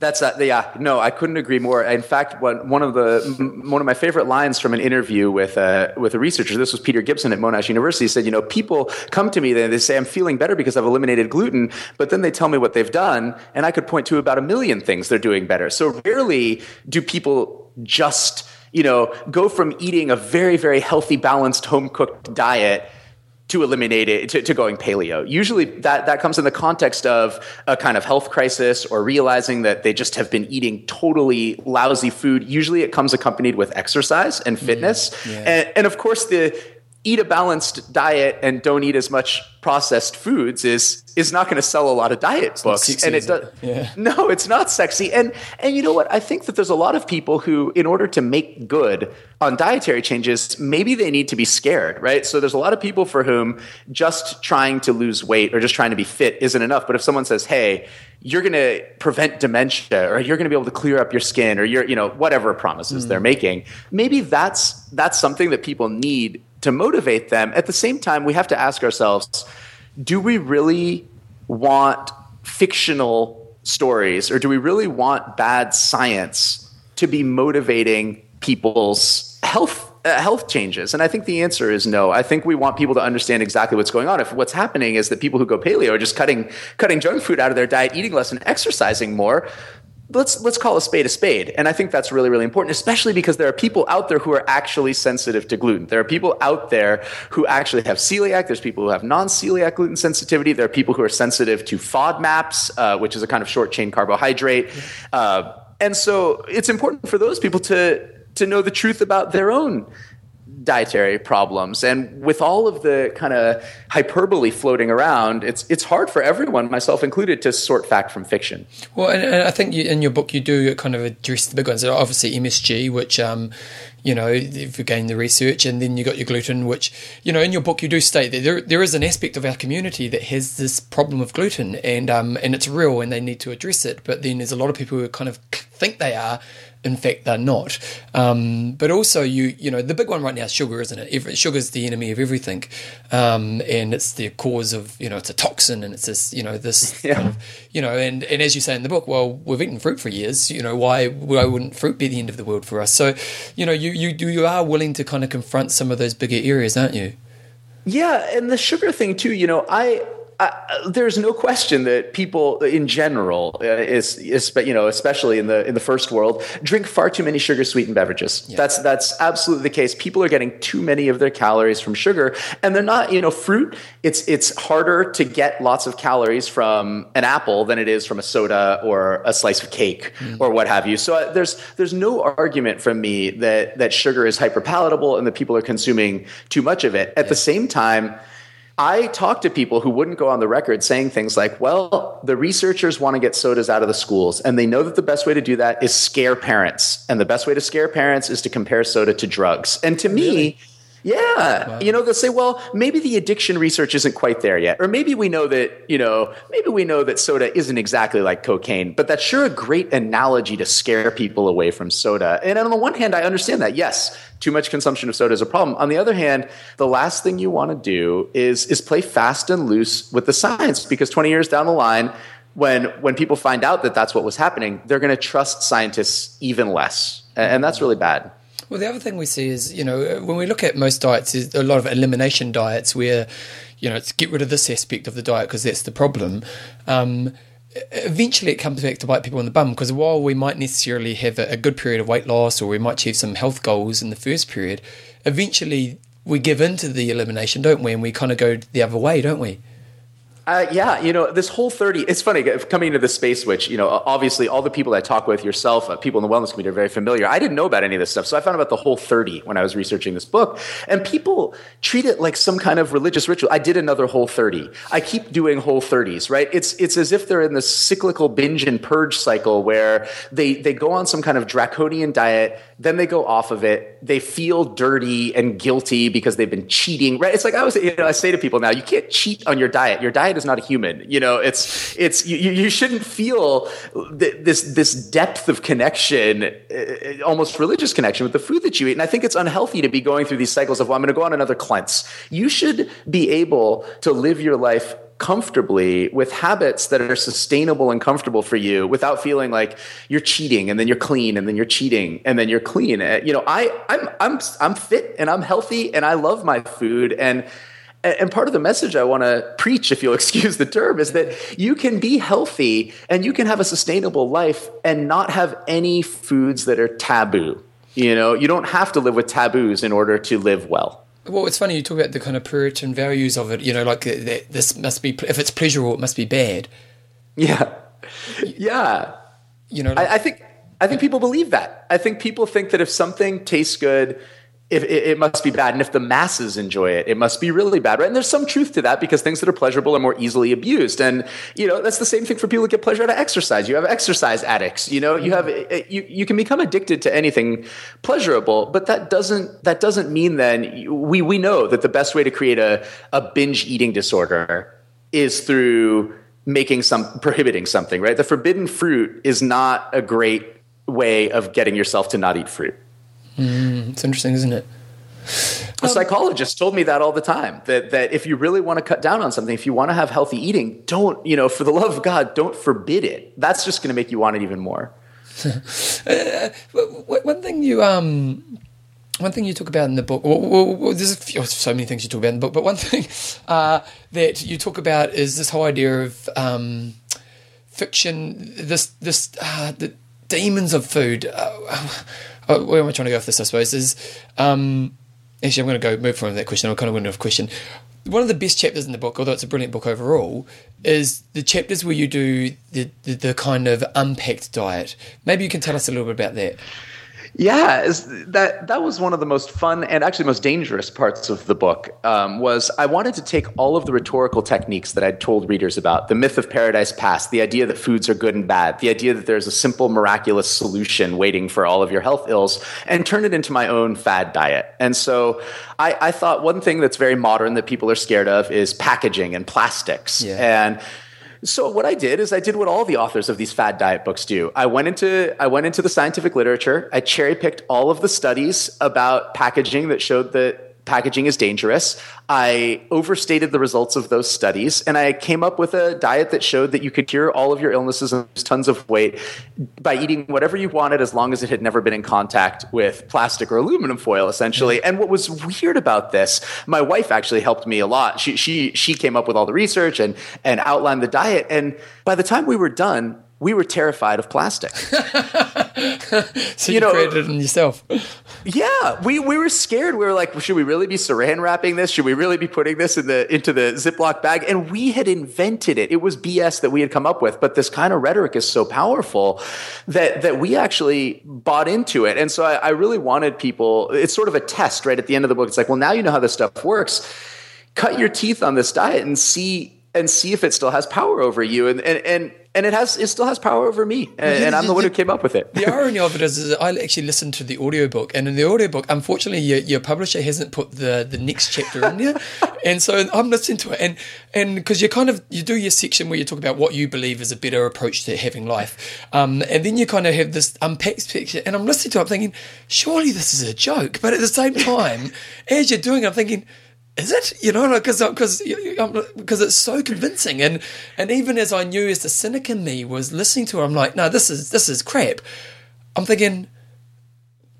That's uh, yeah. No, I couldn't agree more. In fact, one, one of the one of my favorite lines from an interview with a with a researcher. This was Peter Gibson at Monash University. Said, you know, people come to me and they say I'm feeling better because I've eliminated gluten, but then they tell me what they've done, and I could point to about a million things they're doing better. So rarely do people just you know, go from eating a very, very healthy, balanced, home cooked diet to eliminate it to, to, going paleo. Usually that, that comes in the context of a kind of health crisis or realizing that they just have been eating totally lousy food. Usually it comes accompanied with exercise and fitness. Mm, yeah. and, and of course the eat a balanced diet and don't eat as much processed foods is is not going to sell a lot of diet it's books. sexy, and it does yeah. no it's not sexy. And and you know what? I think that there's a lot of people who in order to make good on dietary changes maybe they need to be scared right? So there's a lot of people for whom just trying to lose weight or just trying to be fit isn't enough. But if someone says hey you're going to prevent dementia or you're going to be able to clear up your skin or you're you know whatever promises mm. they're making maybe that's that's something that people need to motivate them. At the same time, we have to ask ourselves do we really want fictional stories or do we really want bad science to be motivating people's health? Uh, health changes and i think the answer is no i think we want people to understand exactly what's going on if what's happening is that people who go paleo are just cutting cutting junk food out of their diet eating less and exercising more let's let's call a spade a spade. And i think that's really really important especially because there are people out there who are actually sensitive to gluten. There are people out there who actually have celiac. There's people who have non-celiac gluten sensitivity. There are people who are sensitive to fodmaps uh, which is a kind of short chain carbohydrate. Uh, and so it's important for those people to to know the truth about their own dietary problems. And with all of the kind of hyperbole floating around, it's it's hard for everyone, myself included, to sort fact from fiction. Well, and, and I think you, in your book you do kind of address the big ones. Obviously, MSG, which um, you know, if you gain the research, and then you got your gluten, which you know, in your book you do state that there there is an aspect of our community that has this problem of gluten, and um, and it's real, and they need to address it. But then there's a lot of people who are kind of think they are, in fact they're not. Um, but also, you you know, the big one right now is sugar, isn't it? Sugar is the enemy of everything, um, and it's the cause of you know, it's a toxin, and it's this you know this yeah. kind of you know, and and as you say in the book, well, we've eaten fruit for years. You know, why why wouldn't fruit be the end of the world for us? So, you know, you you you are willing to kind of confront some of those bigger areas, aren't you? Yeah, and the sugar thing too. You know, I there's no question that people in general uh, is, is, you know especially in the in the first world drink far too many sugar sweetened beverages yeah. that's that's absolutely the case people are getting too many of their calories from sugar and they're not you know fruit it's it's harder to get lots of calories from an apple than it is from a soda or a slice of cake mm. or what have you so uh, there's there's no argument from me that that sugar is hyper palatable and that people are consuming too much of it at yeah. the same time I talk to people who wouldn't go on the record saying things like, well, the researchers want to get sodas out of the schools, and they know that the best way to do that is scare parents. And the best way to scare parents is to compare soda to drugs. And to me, yeah. Wow. You know, they'll say, well, maybe the addiction research isn't quite there yet. Or maybe we know that, you know, maybe we know that soda isn't exactly like cocaine, but that's sure a great analogy to scare people away from soda. And on the one hand, I understand that. Yes, too much consumption of soda is a problem. On the other hand, the last thing you want to do is, is play fast and loose with the science because 20 years down the line, when, when people find out that that's what was happening, they're going to trust scientists even less. And that's really bad. Well, the other thing we see is, you know, when we look at most diets, is a lot of elimination diets where, you know, it's get rid of this aspect of the diet because that's the problem. Um, eventually it comes back to bite people in the bum because while we might necessarily have a, a good period of weight loss or we might achieve some health goals in the first period, eventually we give in to the elimination, don't we? And we kind of go the other way, don't we? Uh, yeah, you know, this whole 30, it's funny coming into the space, which, you know, obviously all the people that I talk with, yourself, uh, people in the wellness community are very familiar. I didn't know about any of this stuff. So I found out about the whole 30 when I was researching this book. And people treat it like some kind of religious ritual. I did another whole 30. I keep doing whole 30s, right? It's, it's as if they're in this cyclical binge and purge cycle where they, they go on some kind of draconian diet, then they go off of it. They feel dirty and guilty because they've been cheating, right? It's like I was, you know, I say to people now, you can't cheat on your diet. Your diet is not a human. You know, it's it's you, you shouldn't feel this this depth of connection, uh, almost religious connection with the food that you eat. And I think it's unhealthy to be going through these cycles of well, I'm going to go on another cleanse. You should be able to live your life comfortably with habits that are sustainable and comfortable for you without feeling like you're cheating and then you're clean and then you're cheating and then you're clean. Uh, you know, I I'm I'm I'm fit and I'm healthy and I love my food and and part of the message I want to preach, if you'll excuse the term, is that you can be healthy and you can have a sustainable life and not have any foods that are taboo. You know, you don't have to live with taboos in order to live well. Well, it's funny you talk about the kind of Puritan values of it. You know, like uh, this must be if it's pleasurable, it must be bad. Yeah, yeah. You know, like, I, I think I think people believe that. I think people think that if something tastes good if it, it, must be bad. And if the masses enjoy it, it must be really bad, right? And there's some truth to that because things that are pleasurable are more easily abused. And, you know, that's the same thing for people that get pleasure out of exercise. You have exercise addicts, you know, you have, mm-hmm. eh, you, you can become addicted to anything pleasurable, but that doesn't, that doesn't mean then we, we know that the best way to create a, a binge eating disorder is through making some, prohibiting something, right? The forbidden fruit is not a great way of getting yourself to not eat fruit. Mm, it's interesting, isn't it? A um, psychologist told me that all the time that that if you really want to cut down on something, if you want to have healthy eating, don't, you know, for the love of God, don't forbid it. That's just going to make you want it even more. uh, one thing you um one thing you talk about in the book, well, well, well, there's few, so many things you talk about in the book, but one thing uh, that you talk about is this whole idea of um, fiction, this this uh, the demons of food. Uh, oh, where am I trying to go with this? I suppose is um, actually I'm going to go move from that question. I'm kind of going a question. One of the best chapters in the book, although it's a brilliant book overall, is the chapters where you do the, the, the kind of unpacked diet. Maybe you can tell us a little bit about that. Yeah, that that was one of the most fun and actually most dangerous parts of the book. Um, was I wanted to take all of the rhetorical techniques that I'd told readers about the myth of paradise past, the idea that foods are good and bad, the idea that there's a simple miraculous solution waiting for all of your health ills, and turn it into my own fad diet. And so I, I thought one thing that's very modern that people are scared of is packaging and plastics yeah. and so what I did is I did what all the authors of these fad diet books do. I went into I went into the scientific literature. I cherry picked all of the studies about packaging that showed that packaging is dangerous. I overstated the results of those studies and I came up with a diet that showed that you could cure all of your illnesses and lose tons of weight by eating whatever you wanted as long as it had never been in contact with plastic or aluminum foil essentially. Mm-hmm. And what was weird about this, my wife actually helped me a lot. She she she came up with all the research and and outlined the diet and by the time we were done, we were terrified of plastic. so you, you know, created it in yourself. Yeah, we, we were scared. We were like, should we really be saran wrapping this? Should we really be putting this in the into the Ziploc bag? And we had invented it. It was BS that we had come up with, but this kind of rhetoric is so powerful that that we actually bought into it. And so I, I really wanted people. It's sort of a test, right? At the end of the book, it's like, well, now you know how this stuff works. Cut your teeth on this diet and see and see if it still has power over you. And and and and it has it still has power over me and, and i'm the one who came up with it. the irony of it is, is i actually listened to the audiobook and in the audiobook unfortunately your, your publisher hasn't put the the next chapter in there. And so i'm listening to it and and because you kind of you do your section where you talk about what you believe is a better approach to having life. Um, and then you kind of have this unpacked picture and i'm listening to it i'm thinking surely this is a joke but at the same time as you're doing it i'm thinking is it? You know, because because because it's so convincing, and and even as I knew, as the cynic in me was listening to it, I'm like, no, this is this is crap. I'm thinking,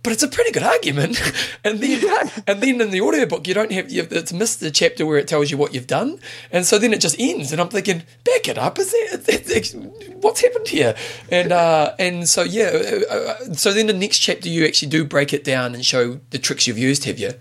but it's a pretty good argument. and then, and then in the audiobook, you don't have, you've, it's missed the chapter where it tells you what you've done. And so then it just ends. And I'm thinking, back it up. Is that, what's happened here? And, uh, and so, yeah. Uh, uh, so then the next chapter, you actually do break it down and show the tricks you've used, have you?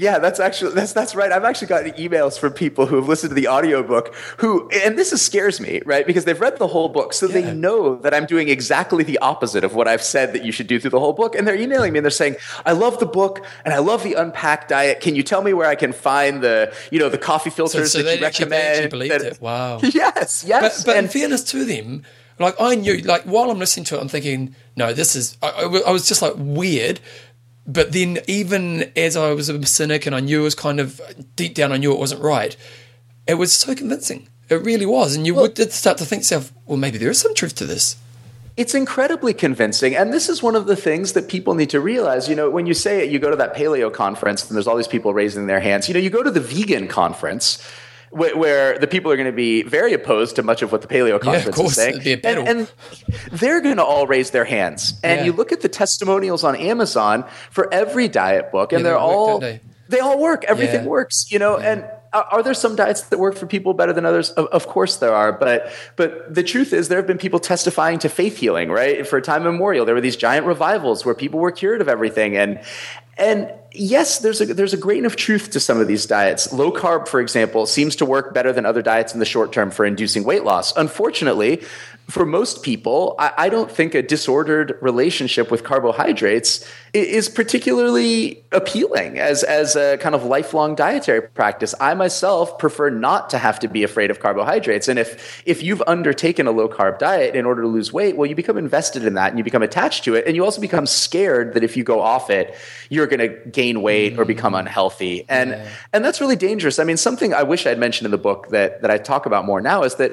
Yeah, that's actually that's that's right. I've actually gotten emails from people who have listened to the audiobook who and this is, scares me, right? Because they've read the whole book, so yeah. they know that I'm doing exactly the opposite of what I've said that you should do through the whole book. And they're emailing me and they're saying, "I love the book and I love the unpacked diet. Can you tell me where I can find the, you know, the coffee filters so, so that you recommend?" Actually believed that, it. Wow. Yes, yes. But, but and, in fairness to them, like I knew, like while I'm listening to it, I'm thinking, "No, this is." I, I was just like weird but then even as I was a cynic and I knew it was kind of deep down, I knew it wasn't right. It was so convincing. It really was, and you well, would start to think yourself, well, maybe there is some truth to this. It's incredibly convincing. And this is one of the things that people need to realize. You know, when you say it, you go to that paleo conference and there's all these people raising their hands. You know, you go to the vegan conference where, the people are going to be very opposed to much of what the paleo conference yeah, is saying. And, and, they're going to all raise their hands. And yeah. you look at the testimonials on Amazon for every diet book, and yeah, they're they work, all they? they? all work. Everything works, you know, and are there some diets that work for people better than others? Of, of, course there are, but but the truth is there have been people testifying to faith healing, right? For time immemorial, there were these giant revivals where people were cured of everything, and and yes, there's a there's a grain of truth to some of these diets. Low carb, for example, seems to work better than other diets in the short term for inducing weight loss. Unfortunately, for most people, I, I, don't think a disordered relationship with carbohydrates is particularly appealing as, as a kind of lifelong dietary practice. I myself prefer not to have to be afraid of carbohydrates. And if, if you've undertaken a low carb diet in order to lose weight, well, you become invested in that and you become attached to it. And you also become scared that if you go off it, you're going to gain weight or become mm. unhealthy. And, yeah. and that's really dangerous. I mean, something I wish I'd mentioned in the book that, that I talk about more now is that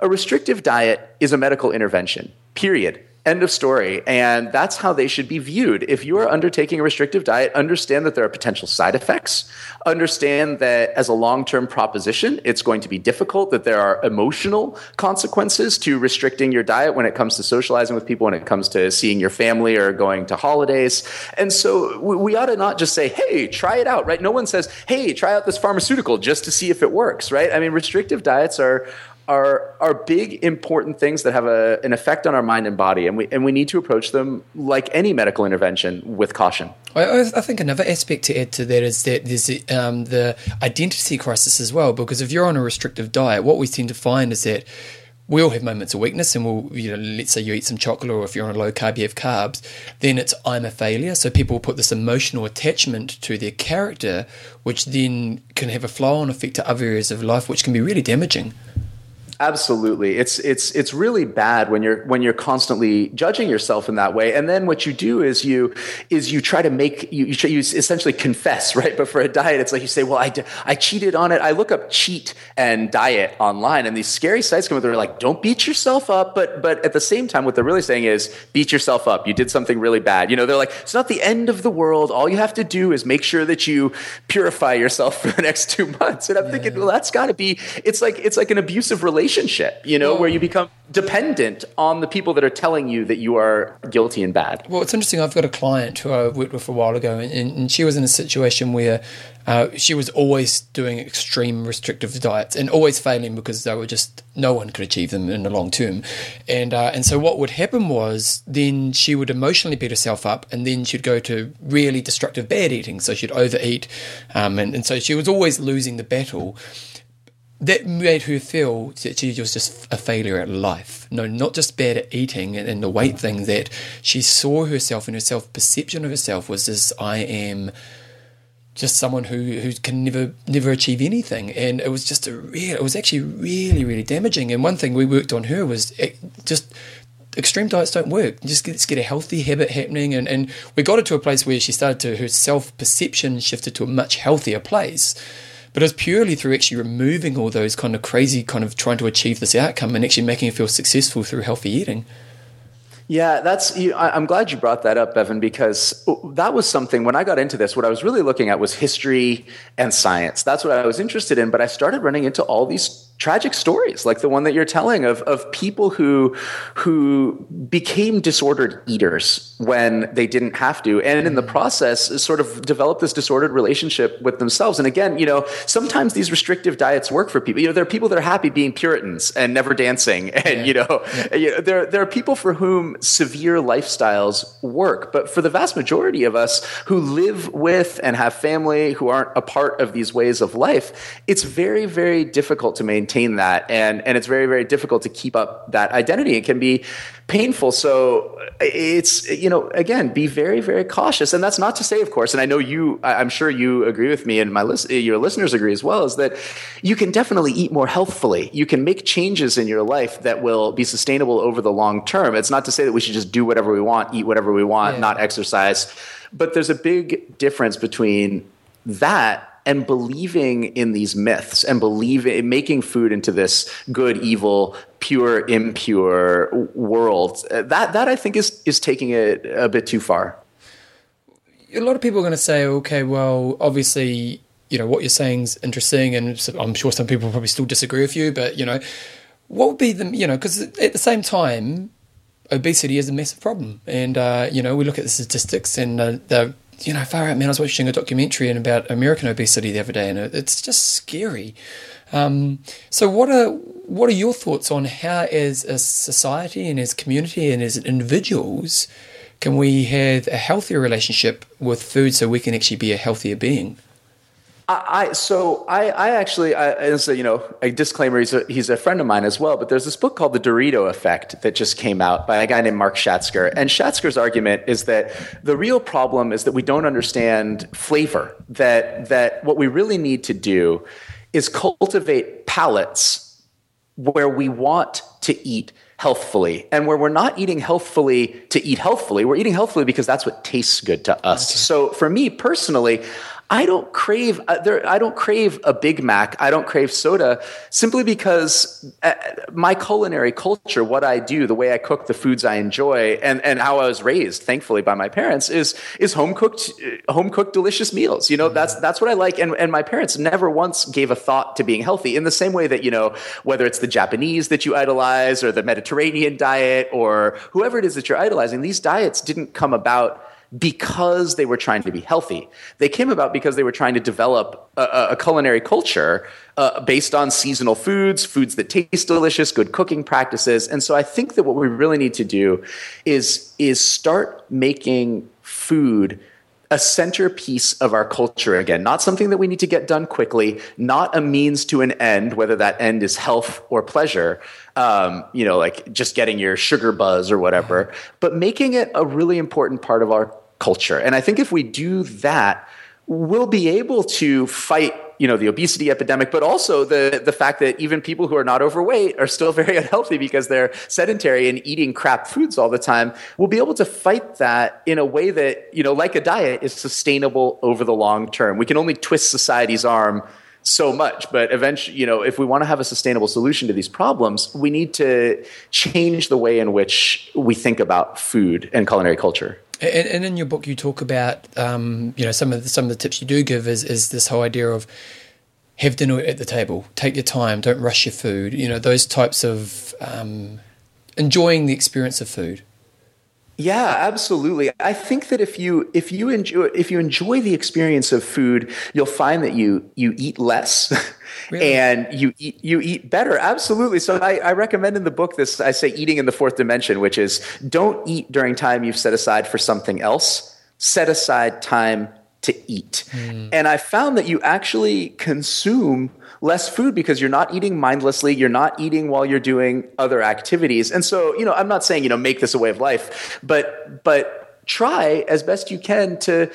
a restrictive diet is a medical intervention, period. End of story. And that's how they should be viewed. If you are undertaking a restrictive diet, understand that there are potential side effects. Understand that as a long term proposition, it's going to be difficult, that there are emotional consequences to restricting your diet when it comes to socializing with people, when it comes to seeing your family or going to holidays. And so we ought to not just say, hey, try it out, right? No one says, hey, try out this pharmaceutical just to see if it works, right? I mean, restrictive diets are, are are big important things that have a, an effect on our mind and body and we and we need to approach them like any medical intervention with caution. I, I think another aspect to add to that is that there's um, the identity crisis as well because if you're on a restrictive diet what we tend to find is that we all have moments of weakness and we'll you know let's say you eat some chocolate or if you're on a low carb you have carbs then it's i'm a failure. So people put this emotional attachment to their character which then can have a flow on effect to other areas of life which can be really damaging Absolutely. It's it's it's really bad when you're when you're constantly judging yourself in that way. And then what you do is you is you try to make you you, try, you essentially confess, right? But for a diet it's like you say, "Well, I I cheated on it." I look up cheat and diet online and these scary sites come up they're like, "Don't beat yourself up." But but at the same time what they're really saying is, "Beat yourself up. You did something really bad." You know, they're like, "It's not the end of the world. All you have to do is make sure that you purify yourself for the next 2 months." And I'm yeah. thinking, "Well, that's got to be it's like it's like an abusive relationship relationship, you know, well, where you become dependent on the people that are telling you that you are guilty and bad. Well, it's interesting. I've got a client who I worked with a while ago, and, and she was in a situation where uh, she was always doing extreme restrictive diets and always failing because they were just no one could achieve them in the long term. And uh, and so what would happen was then she would emotionally beat herself up, and then she'd go to really destructive bad eating. So she'd overeat, um, and, and so she was always losing the battle that made her feel that she was just a failure at life. No, not just bad at eating and, and the weight thing, that she saw herself and her self perception of herself was this I am just someone who, who can never never achieve anything. And it was just a real it was actually really, really damaging. And one thing we worked on her was eh, just extreme diets don't work. Just get, get a healthy habit happening. And, and we got her to a place where she started to, her self perception shifted to a much healthier place. But it's purely through actually removing all those kind of crazy, kind of trying to achieve this outcome and actually making it feel successful through healthy eating. Yeah, that's. I'm glad you brought that up, Bevan, because oh, that was something when I got into this. What I was really looking at was history and science. That's what I was interested in. But I started running into all these tragic stories like the one that you're telling of, of people who who became disordered eaters when they didn't have to and in the mm. process sort of developed this disordered relationship with themselves and again you know sometimes these restrictive diets work for people you know there are people that are happy being puritans and never dancing and yeah. you, know, yeah. you know there, there are people for whom severe lifestyles work but for the vast majority of us who live with and have family who aren't a part of these ways of life it's very very difficult to maintain maintain that. And and it's very very difficult to keep up that identity. It can be painful. So uh, it's you know again be very very cautious. And that's not to say of course and i know you i'm sure you agree with me and my list, your listeners agree as well is that you can definitely eat more healthfully. You can make changes in your life that will be sustainable over the long term. It's not to say that we should just do whatever we want eat whatever we want yeah. not exercise. But there's a big difference between that and believing in these myths and believing making food into this good evil pure impure world that that i think is is taking it a bit too far. A lot of people are going to say okay well obviously you know what you're saying is interesting and i'm sure some people probably still disagree with you but you know what would be the you know because at the same time obesity is a massive problem. And uh, you know we look at the statistics and uh, the you know, far out, man. I was watching a documentary about American obesity the other day, and it's just scary. Um, so, what are what are your thoughts on how, as a society and as community and as individuals, can we have a healthier relationship with food so we can actually be a healthier being? I, so I, I actually I, as a, you know a disclaimer he's a, he's a friend of mine as well but there's this book called the Dorito Effect that just came out by a guy named Mark Schatzker. And Schatzker's argument is that the real problem is that we don't understand flavor that that what we really need to do is cultivate palates where we want to eat healthfully. And where we're not eating healthfully to eat healthfully we're eating healthfully because that's what tastes good to us. Okay. so for me personally I don't crave uh, there. I don't crave a Big Mac. I don't crave soda simply because uh, my culinary culture, what I do, the way I cook, the foods I enjoy, and and how I was raised, thankfully by my parents, is is home cooked, uh, home cooked delicious meals. You know, that's that's what I like. And and my parents never once gave a thought to being healthy. In the same way that you know, whether it's the Japanese that you idolize or the Mediterranean diet or whoever it is that you're idolizing, these diets didn't come about because they were trying to be healthy. They came about because they were trying to develop a, a culinary culture uh, based on seasonal foods, foods that taste delicious, good cooking practices. And so I think that what we really need to do is, is start making food a centerpiece of our culture again, not something that we need to get done quickly, not a means to an end, whether that end is health or pleasure, um, you know, like just getting your sugar buzz or whatever, but making it a really important part of our culture. And I think if we do that, we'll be able to fight you know the obesity epidemic but also the the fact that even people who are not overweight are still very unhealthy because they're sedentary and eating crap foods all the time we'll be able to fight that in a way that you know like a diet is sustainable over the long term we can only twist society's arm so much but eventually you know if we want to have a sustainable solution to these problems we need to change the way in which we think about food and culinary culture and, and in your book, you talk about um, you know some of the, some of the tips you do give is is this whole idea of have dinner at the table, take your time, don't rush your food. You know those types of um, enjoying the experience of food. Yeah, absolutely. I think that if you if you enjoy if you enjoy the experience of food, you'll find that you you eat less. Really? and you eat you eat better absolutely so I, I, recommend in the book this i say eating in the fourth dimension which is don't eat during time you've set aside for something else set aside time to eat mm. and i found that you actually consume less food because you're not eating mindlessly you're not eating while you're doing other activities. And so you know i'm not saying you know make this a way of life but but try as best you can to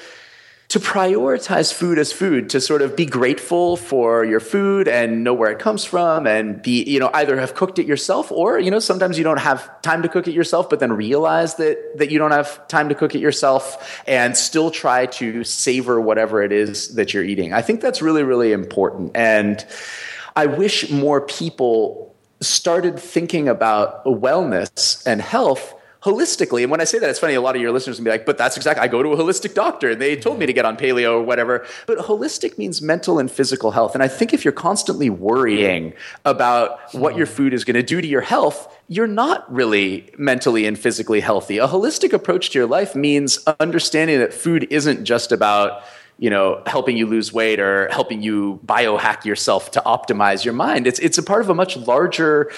to prioritize food as food, to sort of be grateful for your food and know where it comes from and be, you know, either have cooked it yourself or, you know, sometimes you don't have time to cook it yourself, but then realize that, that you don't have time to cook it yourself and still try to savor whatever it is that you're eating. I think that's really, really important. And I wish more people started thinking about wellness and health holistically. And when I say that, it's funny. A lot of your listeners will be like, "But that's exactly. I go to a holistic doctor, and they told me to get on paleo or whatever." But holistic means mental and physical health. And I think if you're constantly worrying about what your food is going to do to your health, you're not really mentally and physically healthy. A holistic approach to your life means understanding that food isn't just about you know helping you lose weight or helping you biohack yourself to optimize your mind it's it's a part of a much larger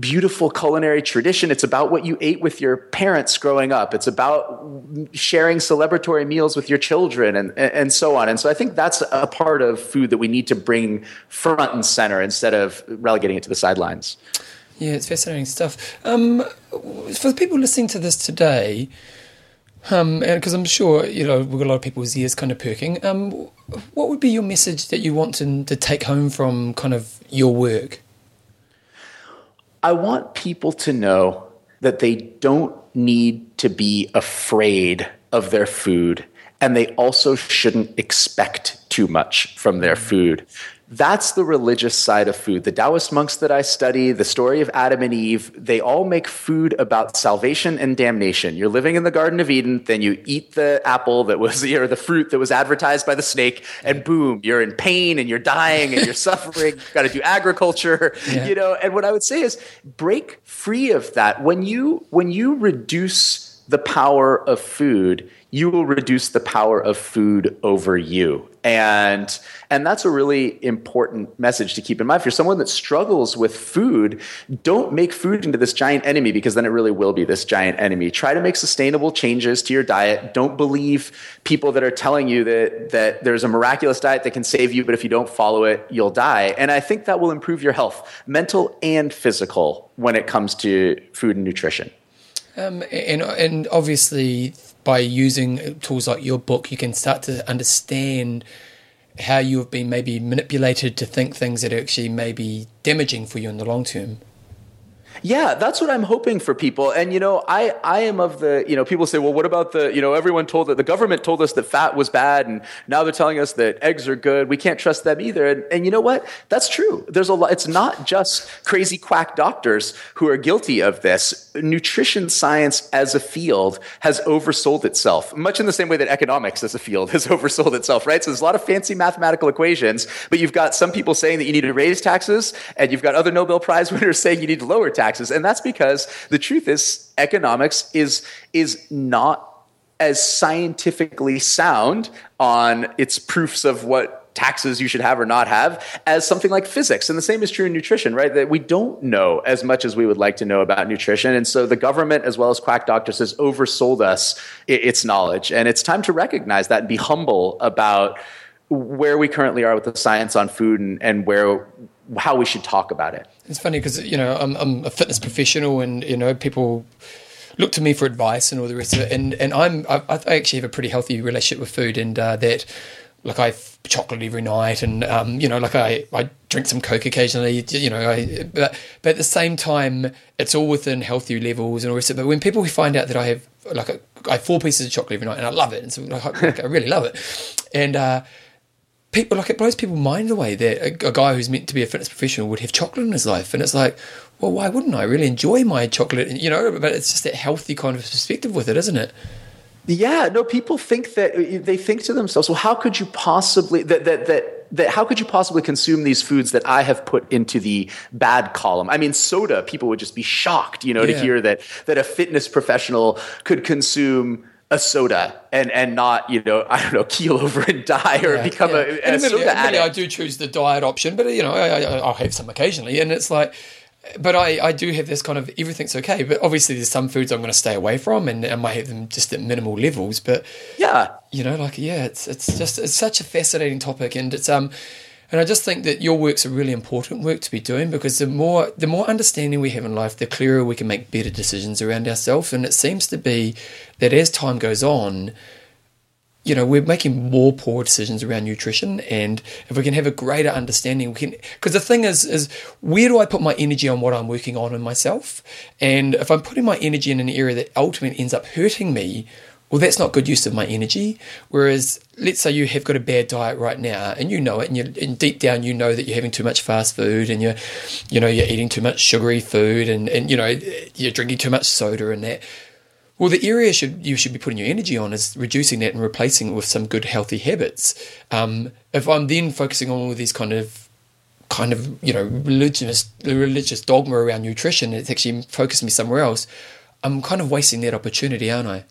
beautiful culinary tradition. It's about what you ate with your parents growing up. It's about sharing celebratory meals with your children and, and so on. And so I think that's a part of food that we need to bring front and center instead of relegating it to the sidelines. Yeah, it's fascinating stuff. Um, for the people listening to this today, um, because I'm sure you know we've got a lot of people's ears kind of perking. Um, what would be your message that you want to, to take home from kind of your work? I want people to know that they don't need to be afraid of their food, and they also shouldn't expect too much from their food. That's the religious side of food. The Taoist monks that I study, the story of Adam and Eve, they all make food about salvation and damnation. You're living in the Garden of Eden, then you eat the apple that was, or the fruit that was advertised by the snake, and boom, you're in pain and you're dying and you're suffering. You've got to do agriculture, yeah. you know. And what I would say is break free of that. When you when you reduce the power of food, you will reduce the power of food over you and and that's a really important message to keep in mind. If you're someone that struggles with food don't make food into this giant enemy because then it really will be this giant enemy. Try to make sustainable changes to your diet. Don't believe people that are telling you that that there's a miraculous diet that can save you but if you don't follow it you'll die. And i think that will improve your health mental and physical when it comes to food and nutrition. Um, and and obviously by using tools like your book, you can start to understand how you have been maybe manipulated to think things that are actually maybe damaging for you in the long term. Yeah, that's what I'm hoping for people. And you know, I I am of the you know people say, well, what about the you know everyone told that the government told us that fat was bad, and now they're telling us that eggs are good. We can't trust them either. And, and you know what? That's true. There's a lot. It's not just crazy quack doctors who are guilty of this. Nutrition science as a field has oversold itself, much in the same way that economics as a field has oversold itself. Right. So there's a lot of fancy mathematical equations, but you've got some people saying that you need to raise taxes, and you've got other Nobel Prize winners saying you need to lower taxes taxes. And that's because the truth is economics is is not as scientifically sound on its proofs of what taxes you should have or not have as something like physics. And the same is true in nutrition, right? That we don't know as much as we would like to know about nutrition. And so the government, as well as quack doctors, has oversold us its knowledge. And it's time to recognize that and be humble about where we currently are with the science on food and, and where how we should talk about it. It's funny because you know I'm, I'm a fitness professional, and you know people look to me for advice and all the rest of it. And and I'm I, I actually have a pretty healthy relationship with food, and uh, that like I have chocolate every night, and um, you know like I, I drink some coke occasionally. You know, I, but but at the same time, it's all within healthy levels and all the rest of it. But when people find out that I have like a, I have four pieces of chocolate every night, and I love it, and so like, I really love it, and. Uh, people like it blows people mind away that a, a, guy who's meant to be a fitness professional would have chocolate in his life and it's like well why wouldn't i really enjoy my chocolate you know but it's just that healthy kind of perspective with it isn't it yeah no people think that uh, they think to themselves well how could you possibly that that that that how could you possibly consume these foods that I have put into the bad column? I mean, soda, people would just be shocked, you know, yeah. to hear that that a fitness professional could consume a soda and and not you know I don't know keel over and die or yeah, become yeah. a, a soda addict. I do choose the diet option, but you know I, will have some occasionally, and it's like. But I, I do have this kind of everything's okay, but obviously there's some foods I'm going to stay away from, and I might have them just at minimal levels. But yeah, you know, like yeah, it's it's just it's such a fascinating topic, and it's um and I just think that your work's a really important work to be doing because the more the more understanding we have in life, the clearer we can make better decisions around ourselves. And it seems to be that as time goes on, you know, we're making more poor decisions around nutrition. And if we can have a greater understanding, we can. Because the thing is, is where do I put my energy on what I'm working on in myself? And if I'm putting my energy in an area that ultimately ends up hurting me, well, that's not good use of my energy. Whereas, let's say you have got a bad diet right now, and you know it, and, and deep down you know that you're having too much fast food, and you're, you know, you're eating too much sugary food, and and you know you're drinking too much soda and that. Well, the area should you should be putting your energy on is reducing that and replacing it with some good healthy habits. Um, if I'm then focusing on all these kind of kind of you know religious religious dogma around nutrition, it's actually focusing me somewhere else. I'm kind of wasting that opportunity, aren't I?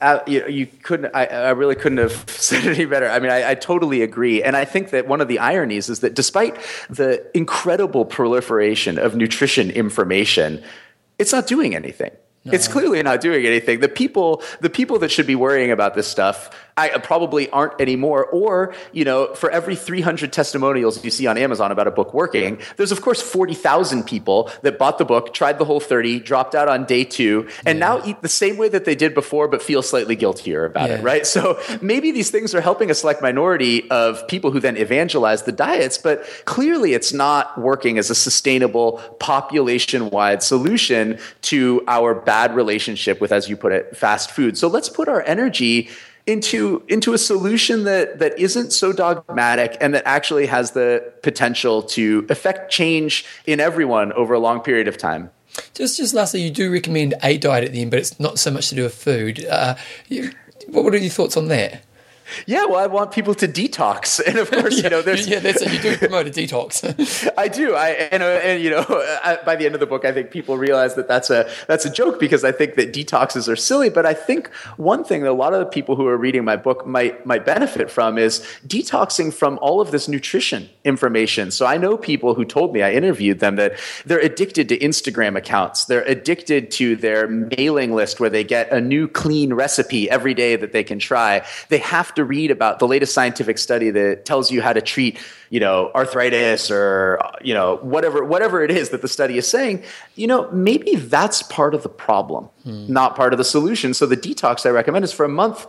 Uh, you, you, couldn't. I, I, really couldn't have said it any better. I mean, I, I, totally agree, and I think that one of the ironies is that despite the incredible proliferation of nutrition information, it's not doing anything. No. It's clearly not doing anything. The people, the people that should be worrying about this stuff I probably aren't anymore. Or, you know, for every 300 testimonials you see on Amazon about a book working, there's of course 40,000 people that bought the book, tried the whole 30, dropped out on day two, and yeah. now eat the same way that they did before, but feel slightly guiltier about yeah. it, right? So maybe these things are helping a select minority of people who then evangelize the diets, but clearly it's not working as a sustainable population wide solution to our bad relationship with, as you put it, fast food. So let's put our energy into into a solution that that isn't so dogmatic and that actually has the potential to affect change in everyone over a long period of time. Just just lastly, you do recommend a diet at the end, but it's not so much to do with food. Uh, you, what are your thoughts on that? Yeah, well, I want people to detox, and of course, yeah, you know, there's yeah, that's it. You do promote a detox. I do. I and, uh, and you know, I, by the end of the book, I think people realize that that's a that's a joke because I think that detoxes are silly. But I think one thing that a lot of the people who are reading my book might might benefit from is detoxing from all of this nutrition information. So I know people who told me I interviewed them that they're addicted to Instagram accounts. They're addicted to their mailing list where they get a new clean recipe every day that they can try. They have to read about the latest scientific study that tells you how to treat, you know, arthritis or you know whatever whatever it is that the study is saying, you know, maybe that's part of the problem, hmm. not part of the solution. So the detox I recommend is for a month,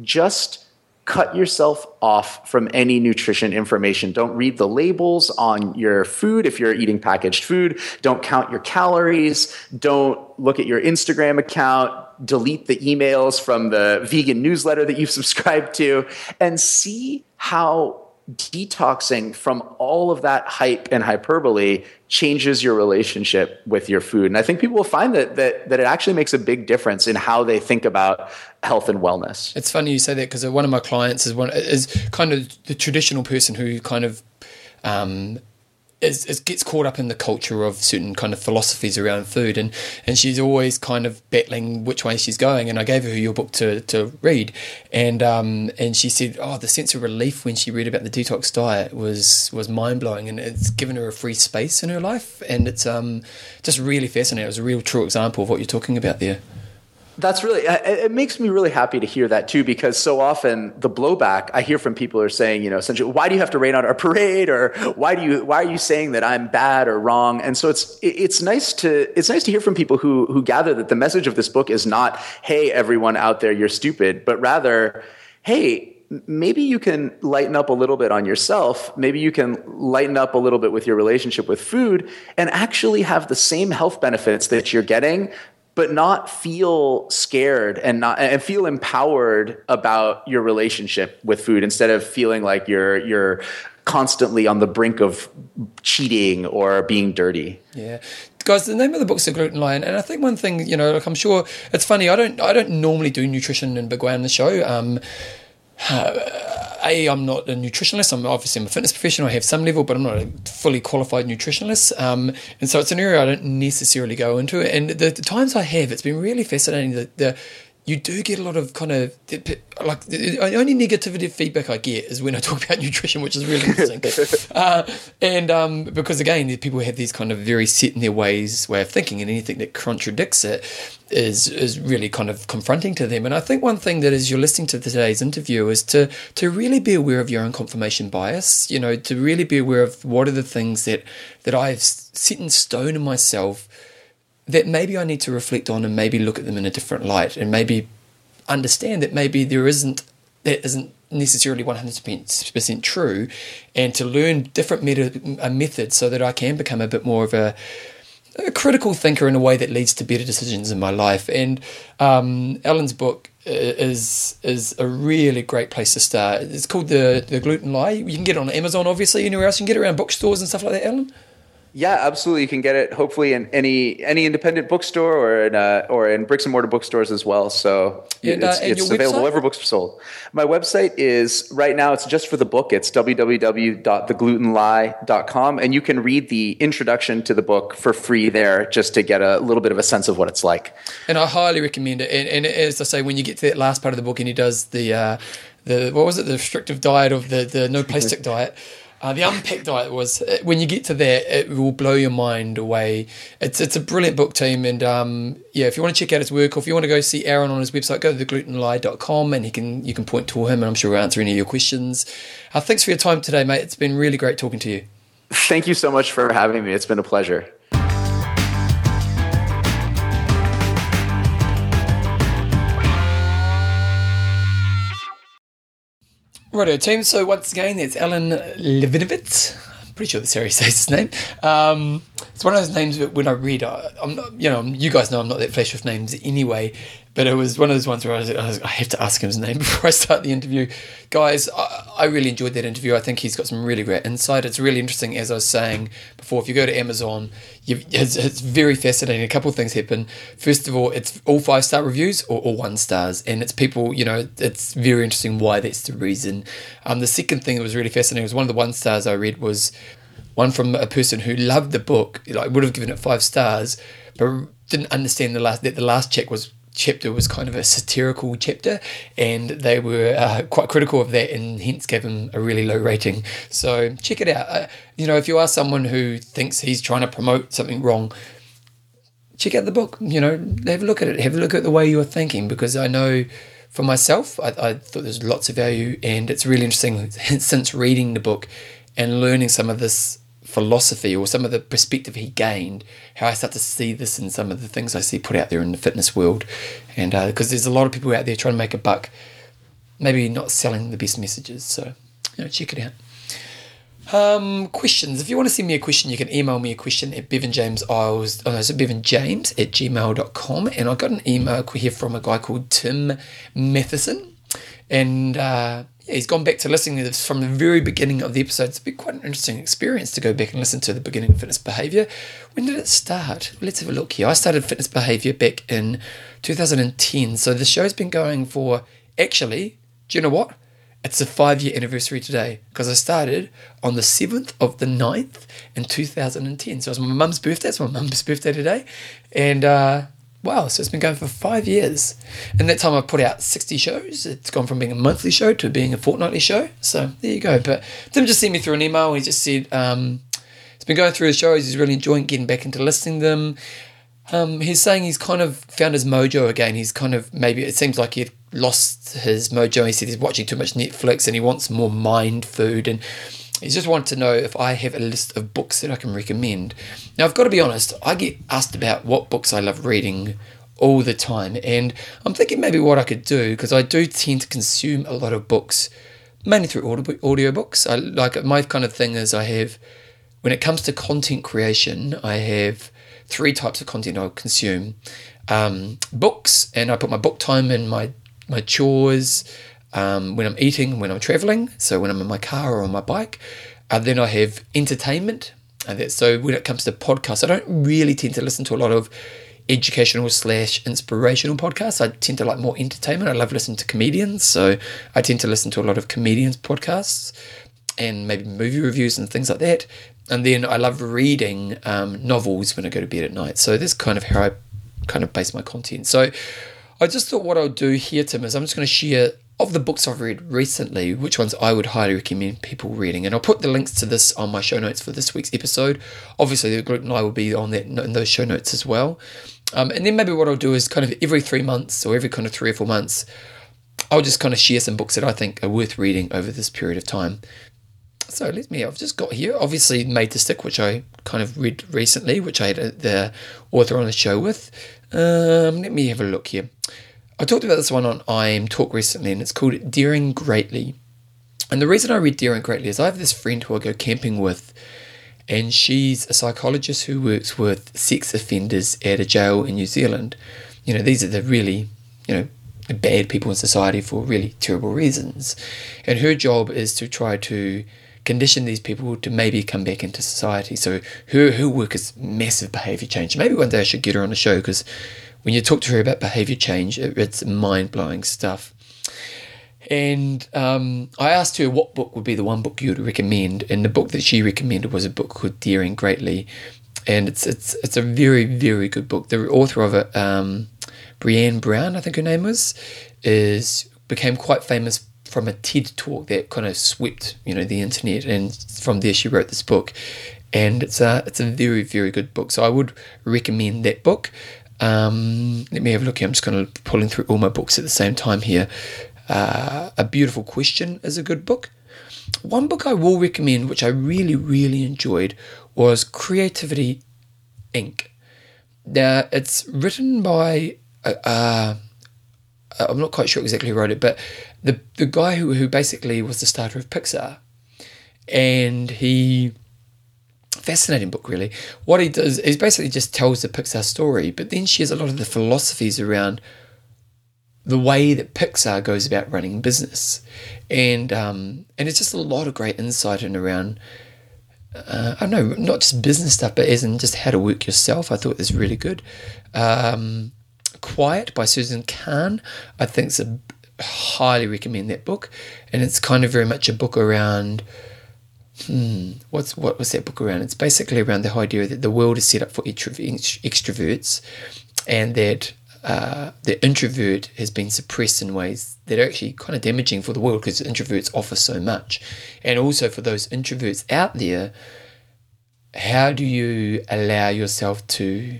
just cut yourself off from any nutrition information. Don't read the labels on your food if you're eating packaged food. Don't count your calories. Don't look at your Instagram account. Delete the emails from the vegan newsletter that you've subscribed to and see how detoxing from all of that hype and hyperbole changes your relationship with your food. And I think people will find that that that it actually makes a big difference in how they think about health and wellness. It's funny you say that because one of my clients is one is kind of the traditional person who kind of um, is, is, gets caught up in the culture of certain kind of philosophies around food, and, and she's always kind of battling which way she's going. And I gave her your book to, to read, and um, and she said, oh, the sense of relief when she read about the detox diet was was mind blowing, and it's given her a free space in her life, and it's um just really fascinating. It was a real true example of what you're talking about there. That's really, it makes me really happy to hear that too, because so often the blowback I hear from people are saying, you know, essentially, why do you have to rain on our parade? Or why do you, why are you saying that I'm bad or wrong? And so it's, it's nice to, it's nice to hear from people who, who gather that the message of this book is not, hey, everyone out there, you're stupid, but rather, hey, maybe you can lighten up a little bit on yourself. Maybe you can lighten up a little bit with your relationship with food and actually have the same health benefits that you're getting but not feel scared and not and feel empowered about your relationship with food instead of feeling like you're you're constantly on the brink of cheating or being dirty. Yeah. Guys, the name of the book's The Gluten Lie, and I think one thing, you know, like I'm sure it's funny. I don't, I don't normally do nutrition and Big on the show. Um, a, I'm not a nutritionist. I'm obviously I'm a fitness professional. I have some level, but I'm not a fully qualified nutritionist. Um, and so it's an area I don't necessarily go into. And the, the times I have, it's been really fascinating. The, the you do get a lot of kind of like the only negativity feedback I get is when I talk about nutrition, which is really interesting. uh, and um, because again, people have these kind of very set in their ways way of thinking, and anything that contradicts it is is really kind of confronting to them. And I think one thing that as you're listening to today's interview is to to really be aware of your own confirmation bias. You know, to really be aware of what are the things that that I've set in stone in myself that maybe I need to reflect on and maybe look at them in a different light and maybe understand that maybe there isn't that isn't necessarily 100% true and to learn different meta, uh, methods so that I can become a bit more of a, a, critical thinker in a way that leads to better decisions in my life. And um, Alan's book uh, is is a really great place to start. It's called the the gluten lie. You can get it on Amazon obviously anywhere else. You can get it around bookstores and stuff like that Alan Yeah, absolutely. You can get it hopefully in any any independent bookstore or in uh, or in bricks and mortar bookstores as well. So And, uh, it's, and it's available website? wherever books are sold. My website is right now. It's just for the book. It's www.theglutenlie.com, and you can read the introduction to the book for free there, just to get a little bit of a sense of what it's like. And I highly recommend it. And, and as I say, when you get to that last part of the book and he does the uh, the what was it, the restrictive diet of the the no plastic diet. Uh, the unpacked diet was uh, when you get to that, it will blow your mind away. It's it's a brilliant book team, and um, yeah, if you want to check out his work, or if you want to go see Aaron on his website, go to theglutenlie.com and he can you can point to him, and I'm sure he'll answer any of your questions. Uh, thanks for your time today, mate. It's been really great talking to you. Thank you so much for having me. It's been a pleasure. Righto, team. So once again, it's Alan Levinovitz. I'm pretty sure that's how he says his name. Um, it's one of those names that when I read, I, I'm not, you know, you guys know I'm not that flash with names anyway, but it was one of those ones where I, was, I, was, I have to ask him his name before I start the interview. Guys, I, I really enjoyed that interview. I think he's got some really great insight. It's really interesting, as I was saying before, if you go to Amazon, it's, it's very fascinating. A couple of things happen. First of all, it's all five star reviews or all one stars, and it's people, you know, it's very interesting why that's the reason. Um, the second thing that was really fascinating was one of the one stars I read was one from a person who loved the book, like would have given it five stars, but didn't understand the last that the last check was chapter was kind of a satirical chapter, and they were uh, quite critical of that, and hence gave him a really low rating. So check it out. Uh, you know, if you are someone who thinks he's trying to promote something wrong, check out the book. You know, have a look at it. Have a look at the way you're thinking, because I know for myself, I, I thought there's lots of value, and it's really interesting since reading the book and learning some of this philosophy or some of the perspective he gained, how I start to see this in some of the things I see put out there in the fitness world. And because there's a lot of people out there trying to make a buck, maybe not selling the best messages. So, you know, check it out. Um, questions. If you want to send me a question, you can email me a question at Bevan James Eyles. Oh, no, so Bevan James at gmail.com. And I got an email here from a guy called Tim Matheson. And uh, he's gone back to listening to this from the very beginning of the episode. It's been quite an interesting experience to go back and listen to the beginning of fitness behavior. When did it start? Let's have a look here. I started fitness behavior back in 2010. So the show's been going for actually, do you know what? It's a five year anniversary today because I started on the 7th of the 9th in 2010. So it was my mum's birthday. It's my mum's birthday today. And uh, wow, so it's been going for five years. And that time I've put out 60 shows. It's gone from being a monthly show to being a fortnightly show. So there you go. But Tim just sent me through an email. He just said um, he's been going through the shows. He's really enjoying getting back into listening them. Um, he's saying he's kind of found his mojo again. He's kind of maybe it seems like he lost his mojo. He said he's watching too much Netflix and he wants more mind food. And he just wanted to know if I have a list of books that I can recommend. Now, I've got to be honest, I get asked about what books I love reading all the time. And I'm thinking maybe what I could do, because I do tend to consume a lot of books, mainly through audio audiobooks. I like my kind of thing is I have, when it comes to content creation, I have three types of content I'll consume. Um, books, and I put my book time in my my chores, um, when I'm eating, when I'm traveling, so when I'm in my car or on my bike. And then I have entertainment. And that, so when it comes to podcasts, I don't really tend to listen to a lot of educational slash inspirational podcasts. I tend to like more entertainment. I love listening to comedians, so I tend to listen to a lot of comedians podcasts and maybe movie reviews and things like that. And then I love reading um, novels when I go to bed at night. So that's kind of how I kind of base my content. So I just thought what I'll do here, Tim, is I'm just going to share of the books I've read recently, which ones I would highly recommend people reading. And I'll put the links to this on my show notes for this week's episode. Obviously, the group and I will be on that in those show notes as well. Um, and then maybe what I'll do is kind of every three months or every kind of three or four months, I'll just kind of share some books that I think are worth reading over this period of time. So let me, I've just got here, obviously Made to Stick, which I kind of read recently, which I had the author on the show with. Um, let me have a look here. I talked about this one on IM Talk recently, and it's called Daring Greatly. And the reason I read Daring Greatly is I have this friend who I go camping with, and she's a psychologist who works with sex offenders at a jail in New Zealand. You know, these are the really, you know, bad people in society for really terrible reasons. And her job is to try to condition these people to maybe come back into society. So her her work is massive behavior change. Maybe one day I should get her on the show because when you talk to her about behavior change, it, it's mind blowing stuff. And um, I asked her what book would be the one book you would recommend, and the book that she recommended was a book called Daring Greatly, and it's it's it's a very very good book. The author of it, um, Brené Brown, I think her name was, is became quite famous from a TED talk that kind of swept you know the internet, and from there she wrote this book, and it's a it's a very very good book. So I would recommend that book. Um, let me have a look here. I'm just kind of pulling through all my books at the same time here. Uh, a Beautiful Question is a good book. One book I will recommend, which I really, really enjoyed, was Creativity Inc. Now, it's written by, uh, uh, I'm not quite sure exactly who wrote it, but the, the guy who, who basically was the starter of Pixar. And he, fascinating book really. What he does is basically just tells the Pixar story, but then shares a lot of the philosophies around the way that Pixar goes about running business, and um, and it's just a lot of great insight and around. Uh, I don't know, not just business stuff, but as in just how to work yourself. I thought was really good. Um, Quiet by Susan Cain I think it's a highly recommend that book, and it's kind of very much a book around. Hmm, what's what was that book around? It's basically around the idea that the world is set up for extroverts, and that uh, the introvert has been suppressed in ways that are actually kind of damaging for the world because introverts offer so much. And also for those introverts out there, how do you allow yourself to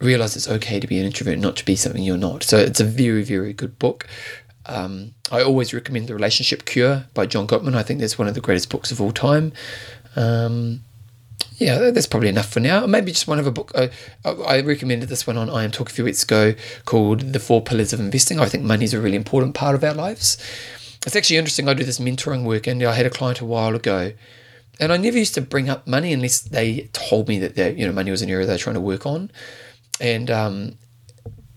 realize it's okay to be an introvert, not to be something you're not? So it's a very, very good book. Um, I always recommend The Relationship Cure by John Gottman. I think that's one of the greatest books of all time. Um, yeah, that's probably enough for now. Maybe just one a book. Uh, I recommended this one on IM Talk a few weeks ago called The Four Pillars of Investing. I think money is a really important part of our lives. It's actually interesting. I do this mentoring work, and I had a client a while ago, and I never used to bring up money unless they told me that you know money was an area they're trying to work on, and um,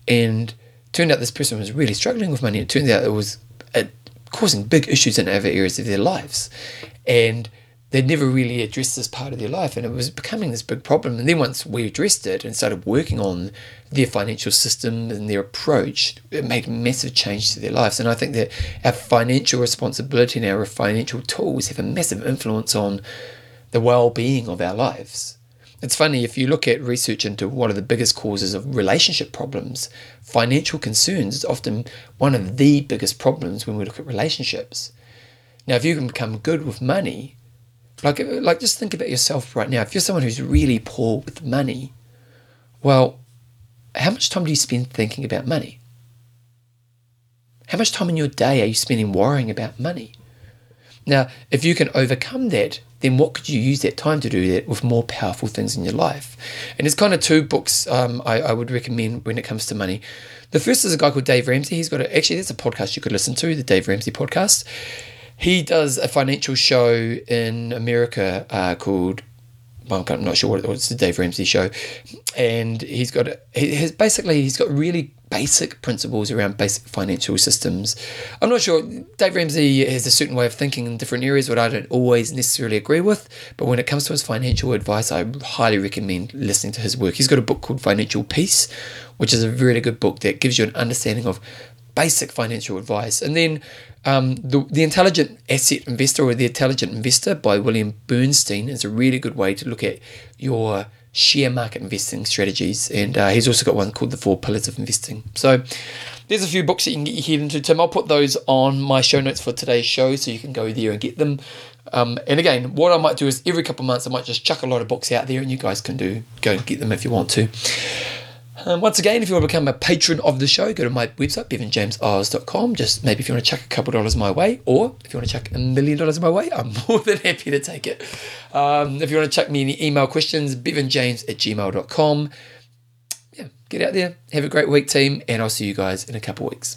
and turned out this person was really struggling with money. It turned out it was uh, causing big issues in other areas of their lives, and they'd never really addressed this part of their life and it was becoming this big problem. And then once we addressed it and started working on their financial system and their approach, it made massive change to their lives. And I think that our financial responsibility and our financial tools have a massive influence on the well being of our lives. It's funny, if you look at research into what are the biggest causes of relationship problems, financial concerns is often one of the biggest problems when we look at relationships. Now, if you can become good with money, like, like just think about yourself right now. If you're someone who's really poor with money, well, how much time do you spend thinking about money? How much time in your day are you spending worrying about money? Now, if you can overcome that, then what could you use that time to do that with more powerful things in your life? And there's kind of two books um, I, I, would recommend when it comes to money. The first is a guy called Dave Ramsey. He's got a, actually, there's a podcast you could listen to, the Dave Ramsey podcast he does a financial show in America uh, called well, I'm not sure what it was, the Dave Ramsey show, and he's got he has basically he's got really basic principles around basic financial systems. I'm not sure Dave Ramsey has a certain way of thinking in different areas, what I don't always necessarily agree with. But when it comes to his financial advice, I highly recommend listening to his work. He's got a book called Financial Peace, which is a really good book that gives you an understanding of basic financial advice. And then um, the, the Intelligent Asset Investor or The Intelligent Investor by William Bernstein is a really good way to look at your share market investing strategies. And uh, he's also got one called The Four Pillars of Investing. So there's a few books that you can get your head into, Tim. I'll put those on my show notes for today's show so you can go there and get them. Um, and again, what I might do is every couple of months I might just chuck a lot of books out there and you guys can do go and get them if you want to. Um, once again, if you want to become a patron of the show, go to my website, bevanjameseyles.com. Just maybe if you want to chuck a couple dollars my way, or if you want to chuck a million dollars my way, I'm more than happy to take it. Um, if you want to chuck me any email questions, bevanjames at gmail.com. Yeah, get out there, have a great week, team, and I'll see you guys in a couple weeks.